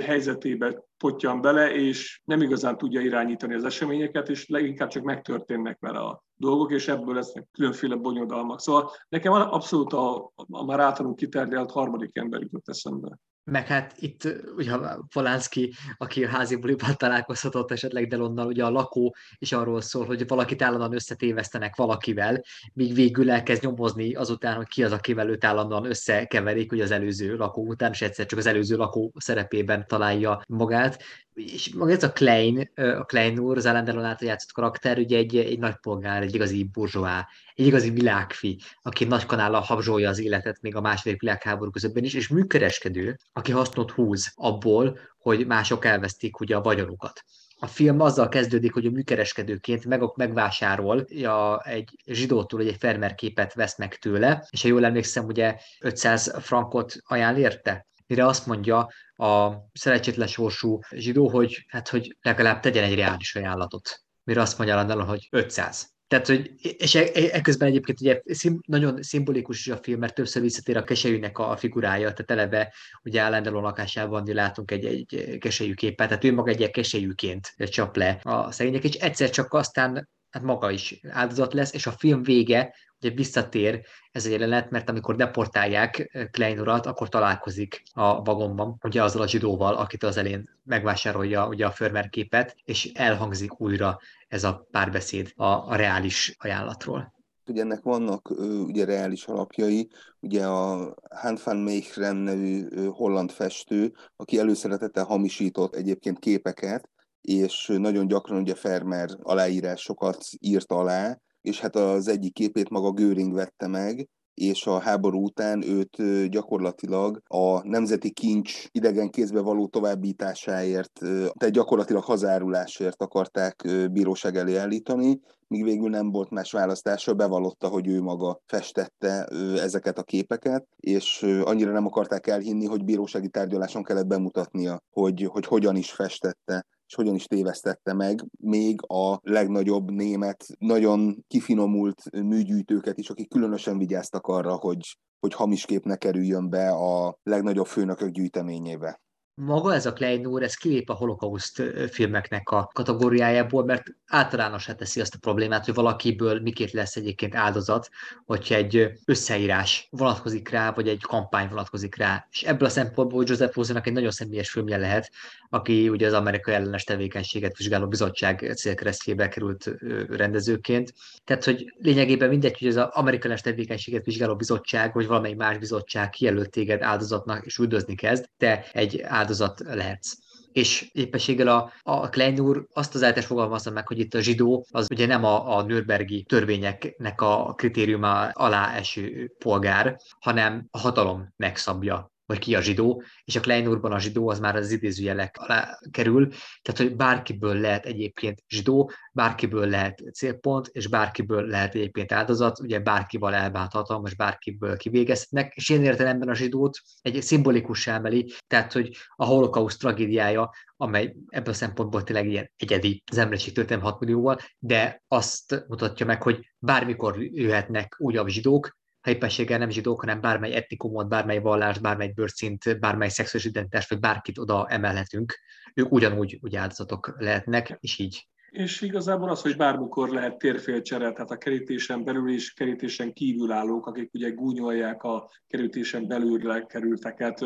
helyzetébe potyan bele, és nem igazán tudja irányítani az eseményeket, és leginkább csak megtörténnek vele a dolgok, és ebből lesznek különféle bonyodalmak. Szóval nekem abszolút a, a már általunk kiterjelt harmadik ember jutott eszembe. Meg hát itt ugye Volánszki, aki a házi buliban találkozhatott esetleg Delonnal, ugye a lakó is arról szól, hogy valakit állandóan összetévesztenek valakivel, míg végül elkezd nyomozni azután, hogy ki az, akivel őt állandóan összekeverik, ugye az előző lakó után, és egyszer csak az előző lakó szerepében találja magát és maga ez a Klein, a Klein úr, az Alain Delon által játszott karakter, ugye egy, egy nagy polgár, egy igazi burzsóá, egy igazi világfi, aki nagy kanállal habzsolja az életet még a második világháború közöttben is, és műkereskedő, aki hasznot húz abból, hogy mások elvesztik ugye a vagyonukat. A film azzal kezdődik, hogy a műkereskedőként meg, megvásárol a, egy zsidótól egy fermer képet vesz meg tőle, és ha jól emlékszem, ugye 500 frankot ajánl érte, mire azt mondja a szerencsétlen sorsú zsidó, hogy, hát, hogy legalább tegyen egy reális ajánlatot. Mire azt mondja Landalon, hogy 500. Tehát, hogy, és e, e, ekközben egyébként ugye szim, nagyon szimbolikus is a film, mert többször visszatér a keselyűnek a, a figurája, tehát eleve ugye Állandaló lakásában látunk egy, egy keselyű képet, tehát ő maga egy keselyűként csap le a szegények, és egyszer csak aztán hát maga is áldozat lesz, és a film vége ugye visszatér ez a jelenet, mert amikor deportálják eh, Klein urat, akkor találkozik a vagonban, ugye azzal a zsidóval, akit az elén megvásárolja ugye a Förmer képet, és elhangzik újra ez a párbeszéd a, a reális ajánlatról. Ugye ennek vannak ugye reális alapjai, ugye a Hans van Meechren nevű holland festő, aki előszeretettel hamisított egyébként képeket, és nagyon gyakran ugye Fermer aláírásokat írt alá, és hát az egyik képét maga Göring vette meg, és a háború után őt gyakorlatilag a nemzeti kincs idegen kézbe való továbbításáért, tehát gyakorlatilag hazárulásért akarták bíróság elé állítani, míg végül nem volt más választása, bevallotta, hogy ő maga festette ezeket a képeket, és annyira nem akarták elhinni, hogy bírósági tárgyaláson kellett bemutatnia, hogy, hogy hogyan is festette és hogyan is tévesztette meg még a legnagyobb német, nagyon kifinomult műgyűjtőket is, akik különösen vigyáztak arra, hogy, hogy hamis kép ne kerüljön be a legnagyobb főnökök gyűjteményébe maga ez a Klein úr, ez kilép a holokauszt filmeknek a kategóriájából, mert általánosá teszi azt a problémát, hogy valakiből miként lesz egyébként áldozat, hogyha egy összeírás vonatkozik rá, vagy egy kampány vonatkozik rá. És ebből a szempontból Joseph Rosennak egy nagyon személyes filmje lehet, aki ugye az amerikai ellenes tevékenységet vizsgáló bizottság célkeresztjébe került rendezőként. Tehát, hogy lényegében mindegy, hogy az amerikai ellenes tevékenységet vizsgáló bizottság, vagy valamelyik más bizottság kijelölt téged áldozatnak és üldözni kezd, te egy áldozat lehetsz. és éppenséggel a, a Klein úr azt az eltes fogalmazza meg, hogy itt a zsidó az ugye nem a, a Nürnbergi törvényeknek a kritériuma alá eső polgár, hanem a hatalom megszabja vagy ki a zsidó, és a Kleinurban a zsidó az már az idézőjelek alá kerül, tehát hogy bárkiből lehet egyébként zsidó, bárkiből lehet célpont, és bárkiből lehet egyébként áldozat, ugye bárkival elbánhatatlan, most bárkiből kivégezhetnek, és ilyen értelemben a zsidót egy szimbolikus emeli, tehát hogy a holokauszt tragédiája, amely ebből a szempontból tényleg ilyen egyedi az emberiség történelem 6 millióval, de azt mutatja meg, hogy bármikor jöhetnek újabb zsidók, ha éppenséggel nem zsidók, hanem bármely etnikumot, bármely vallás, bármely bőrszint, bármely szexuális identitás, vagy bárkit oda emelhetünk, ők ugyanúgy úgy áldozatok lehetnek, és így. És igazából az, hogy bármikor lehet térfélcsere, tehát a kerítésen belül és kerítésen kívül állók, akik ugye gúnyolják a kerítésen belül kerülteket,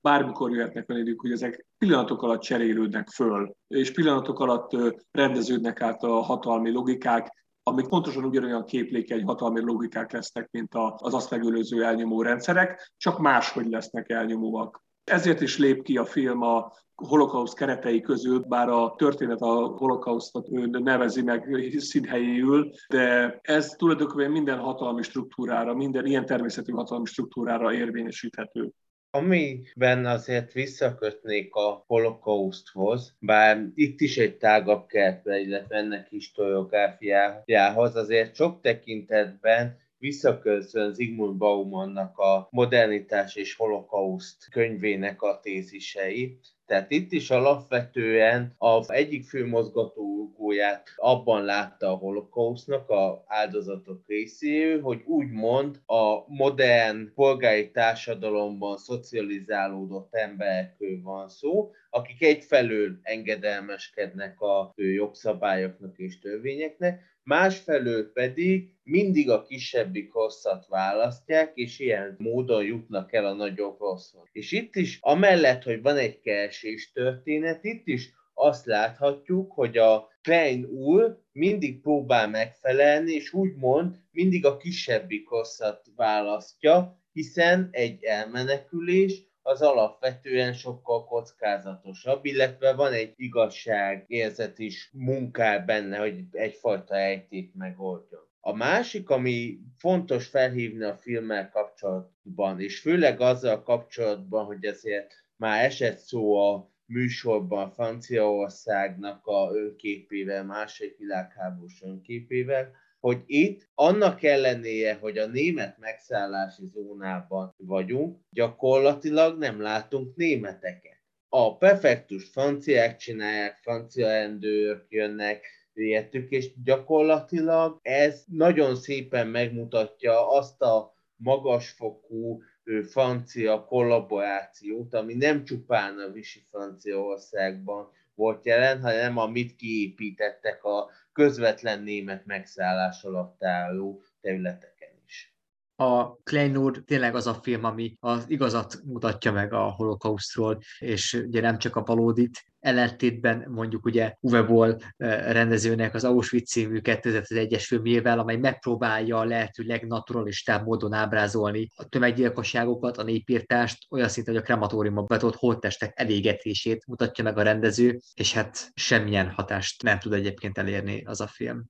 bármikor jöhetnek velük, hogy ezek pillanatok alatt cserélődnek föl, és pillanatok alatt rendeződnek át a hatalmi logikák, amik pontosan ugyanolyan képlékeny hatalmi logikák lesznek, mint az azt megölőző elnyomó rendszerek, csak máshogy lesznek elnyomóak. Ezért is lép ki a film a holokauszt keretei közül, bár a történet a holokausztot nevezi meg színhelyéül, de ez tulajdonképpen minden hatalmi struktúrára, minden ilyen természetű hatalmi struktúrára érvényesíthető. Amiben azért visszakötnék a holokauszthoz, bár itt is egy tágabb kertbe, illetve ennek historiográfiájához, azért sok tekintetben visszaköszön Zygmunt Baumannak a Modernitás és Holokauszt könyvének a tézisei, tehát itt is alapvetően az egyik fő mozgatórugóját abban látta a holokausznak a áldozatok részéről, hogy úgymond a modern polgári társadalomban szocializálódott emberekről van szó, akik egyfelől engedelmeskednek a jogszabályoknak és törvényeknek, másfelől pedig mindig a kisebbik hosszat választják, és ilyen módon jutnak el a nagyobb rosszhoz. És itt is, amellett, hogy van egy keresés történet, itt is azt láthatjuk, hogy a Klein úr mindig próbál megfelelni, és úgymond mindig a kisebbik hosszat választja, hiszen egy elmenekülés az alapvetően sokkal kockázatosabb, illetve van egy igazság érzet is munkál benne, hogy egyfajta ejtét megoldjon. A másik, ami fontos felhívni a filmmel kapcsolatban, és főleg azzal kapcsolatban, hogy azért már esett szó a műsorban Franciaországnak a önképével, második világháborús önképével, hogy itt annak ellenére, hogy a német megszállási zónában vagyunk, gyakorlatilag nem látunk németeket. A prefektus franciák csinálják, francia rendőrök jönnek, értük, és gyakorlatilag ez nagyon szépen megmutatja azt a magasfokú francia kollaborációt, ami nem csupán a Visi Franciaországban volt jelen, hanem amit kiépítettek a közvetlen német megszállás alatt álló területeken is. A Klein tényleg az a film, ami az igazat mutatja meg a holokausztról, és ugye nem csak a valódit, ellentétben mondjuk ugye Uwe Boll rendezőnek az Auschwitz című 2001-es filmjével, amely megpróbálja a lehető legnaturalistább módon ábrázolni a tömeggyilkosságokat, a népírtást, olyan szinten, hogy a krematóriumban betolt holttestek elégetését mutatja meg a rendező, és hát semmilyen hatást nem tud egyébként elérni az a film.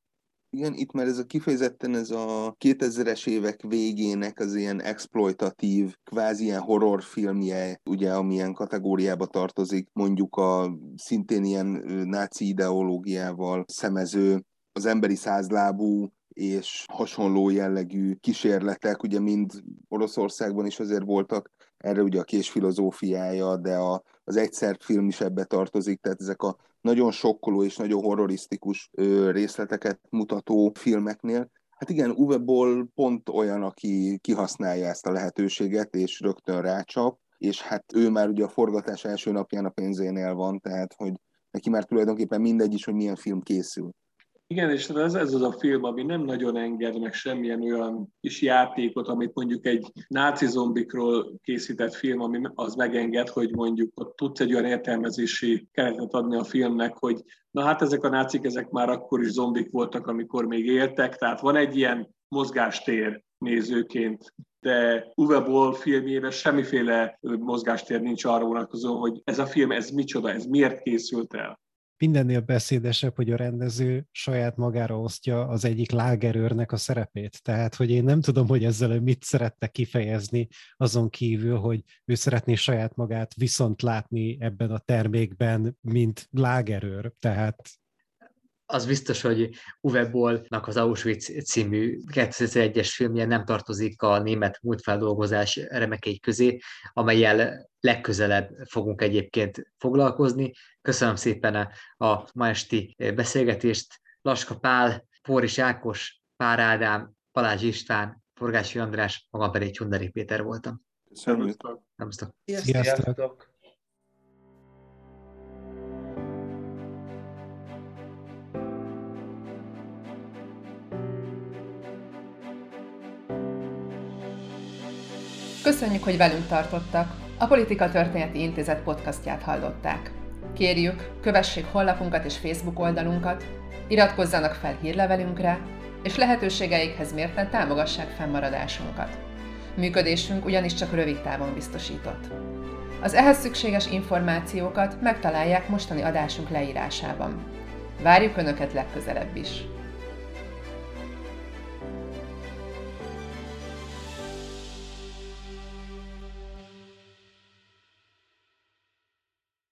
Igen, itt már ez a kifejezetten ez a 2000-es évek végének az ilyen exploitatív, kvázi ilyen horrorfilmje, ugye, amilyen kategóriába tartozik, mondjuk a szintén ilyen náci ideológiával szemező, az emberi százlábú és hasonló jellegű kísérletek, ugye mind Oroszországban is azért voltak, erre ugye a kés filozófiája, de a, az egyszer film is ebbe tartozik, tehát ezek a nagyon sokkoló és nagyon horrorisztikus részleteket mutató filmeknél. Hát igen, Uwe Boll pont olyan, aki kihasználja ezt a lehetőséget, és rögtön rácsap, és hát ő már ugye a forgatás első napján a pénzénél van, tehát hogy neki már tulajdonképpen mindegy is, hogy milyen film készül. Igen, és ez, ez az a film, ami nem nagyon enged meg semmilyen olyan kis játékot, amit mondjuk egy náci zombikról készített film, ami az megenged, hogy mondjuk ott tudsz egy olyan értelmezési keretet adni a filmnek, hogy na hát ezek a nácik, ezek már akkor is zombik voltak, amikor még éltek, tehát van egy ilyen mozgástér. nézőként de Uwe Boll filmjében semmiféle mozgástér nincs arra vonatkozó, hogy ez a film, ez micsoda, ez miért készült el. Mindennél beszédesebb, hogy a rendező saját magára osztja az egyik lágerőrnek a szerepét. Tehát, hogy én nem tudom, hogy ezzel mit szerette kifejezni, azon kívül, hogy ő szeretné saját magát viszont látni ebben a termékben, mint lágerőr. Tehát az biztos, hogy Uwe Bollnak az Auschwitz című 2001-es filmje nem tartozik a német múltfeldolgozás remekei közé, amelyel legközelebb fogunk egyébként foglalkozni. Köszönöm szépen a ma esti beszélgetést. Laska Pál, Póris Ákos, Pár Ádám, Balázs István, Forgási András, magam pedig Csundari Péter voltam. Köszönöm. Sziasztok. Sziasztok. Köszönjük, hogy velünk tartottak. A Politika Történeti Intézet podcastját hallották. Kérjük, kövessék honlapunkat és Facebook oldalunkat, iratkozzanak fel hírlevelünkre, és lehetőségeikhez mérten támogassák fennmaradásunkat. Működésünk ugyanis csak rövid távon biztosított. Az ehhez szükséges információkat megtalálják mostani adásunk leírásában. Várjuk Önöket legközelebb is!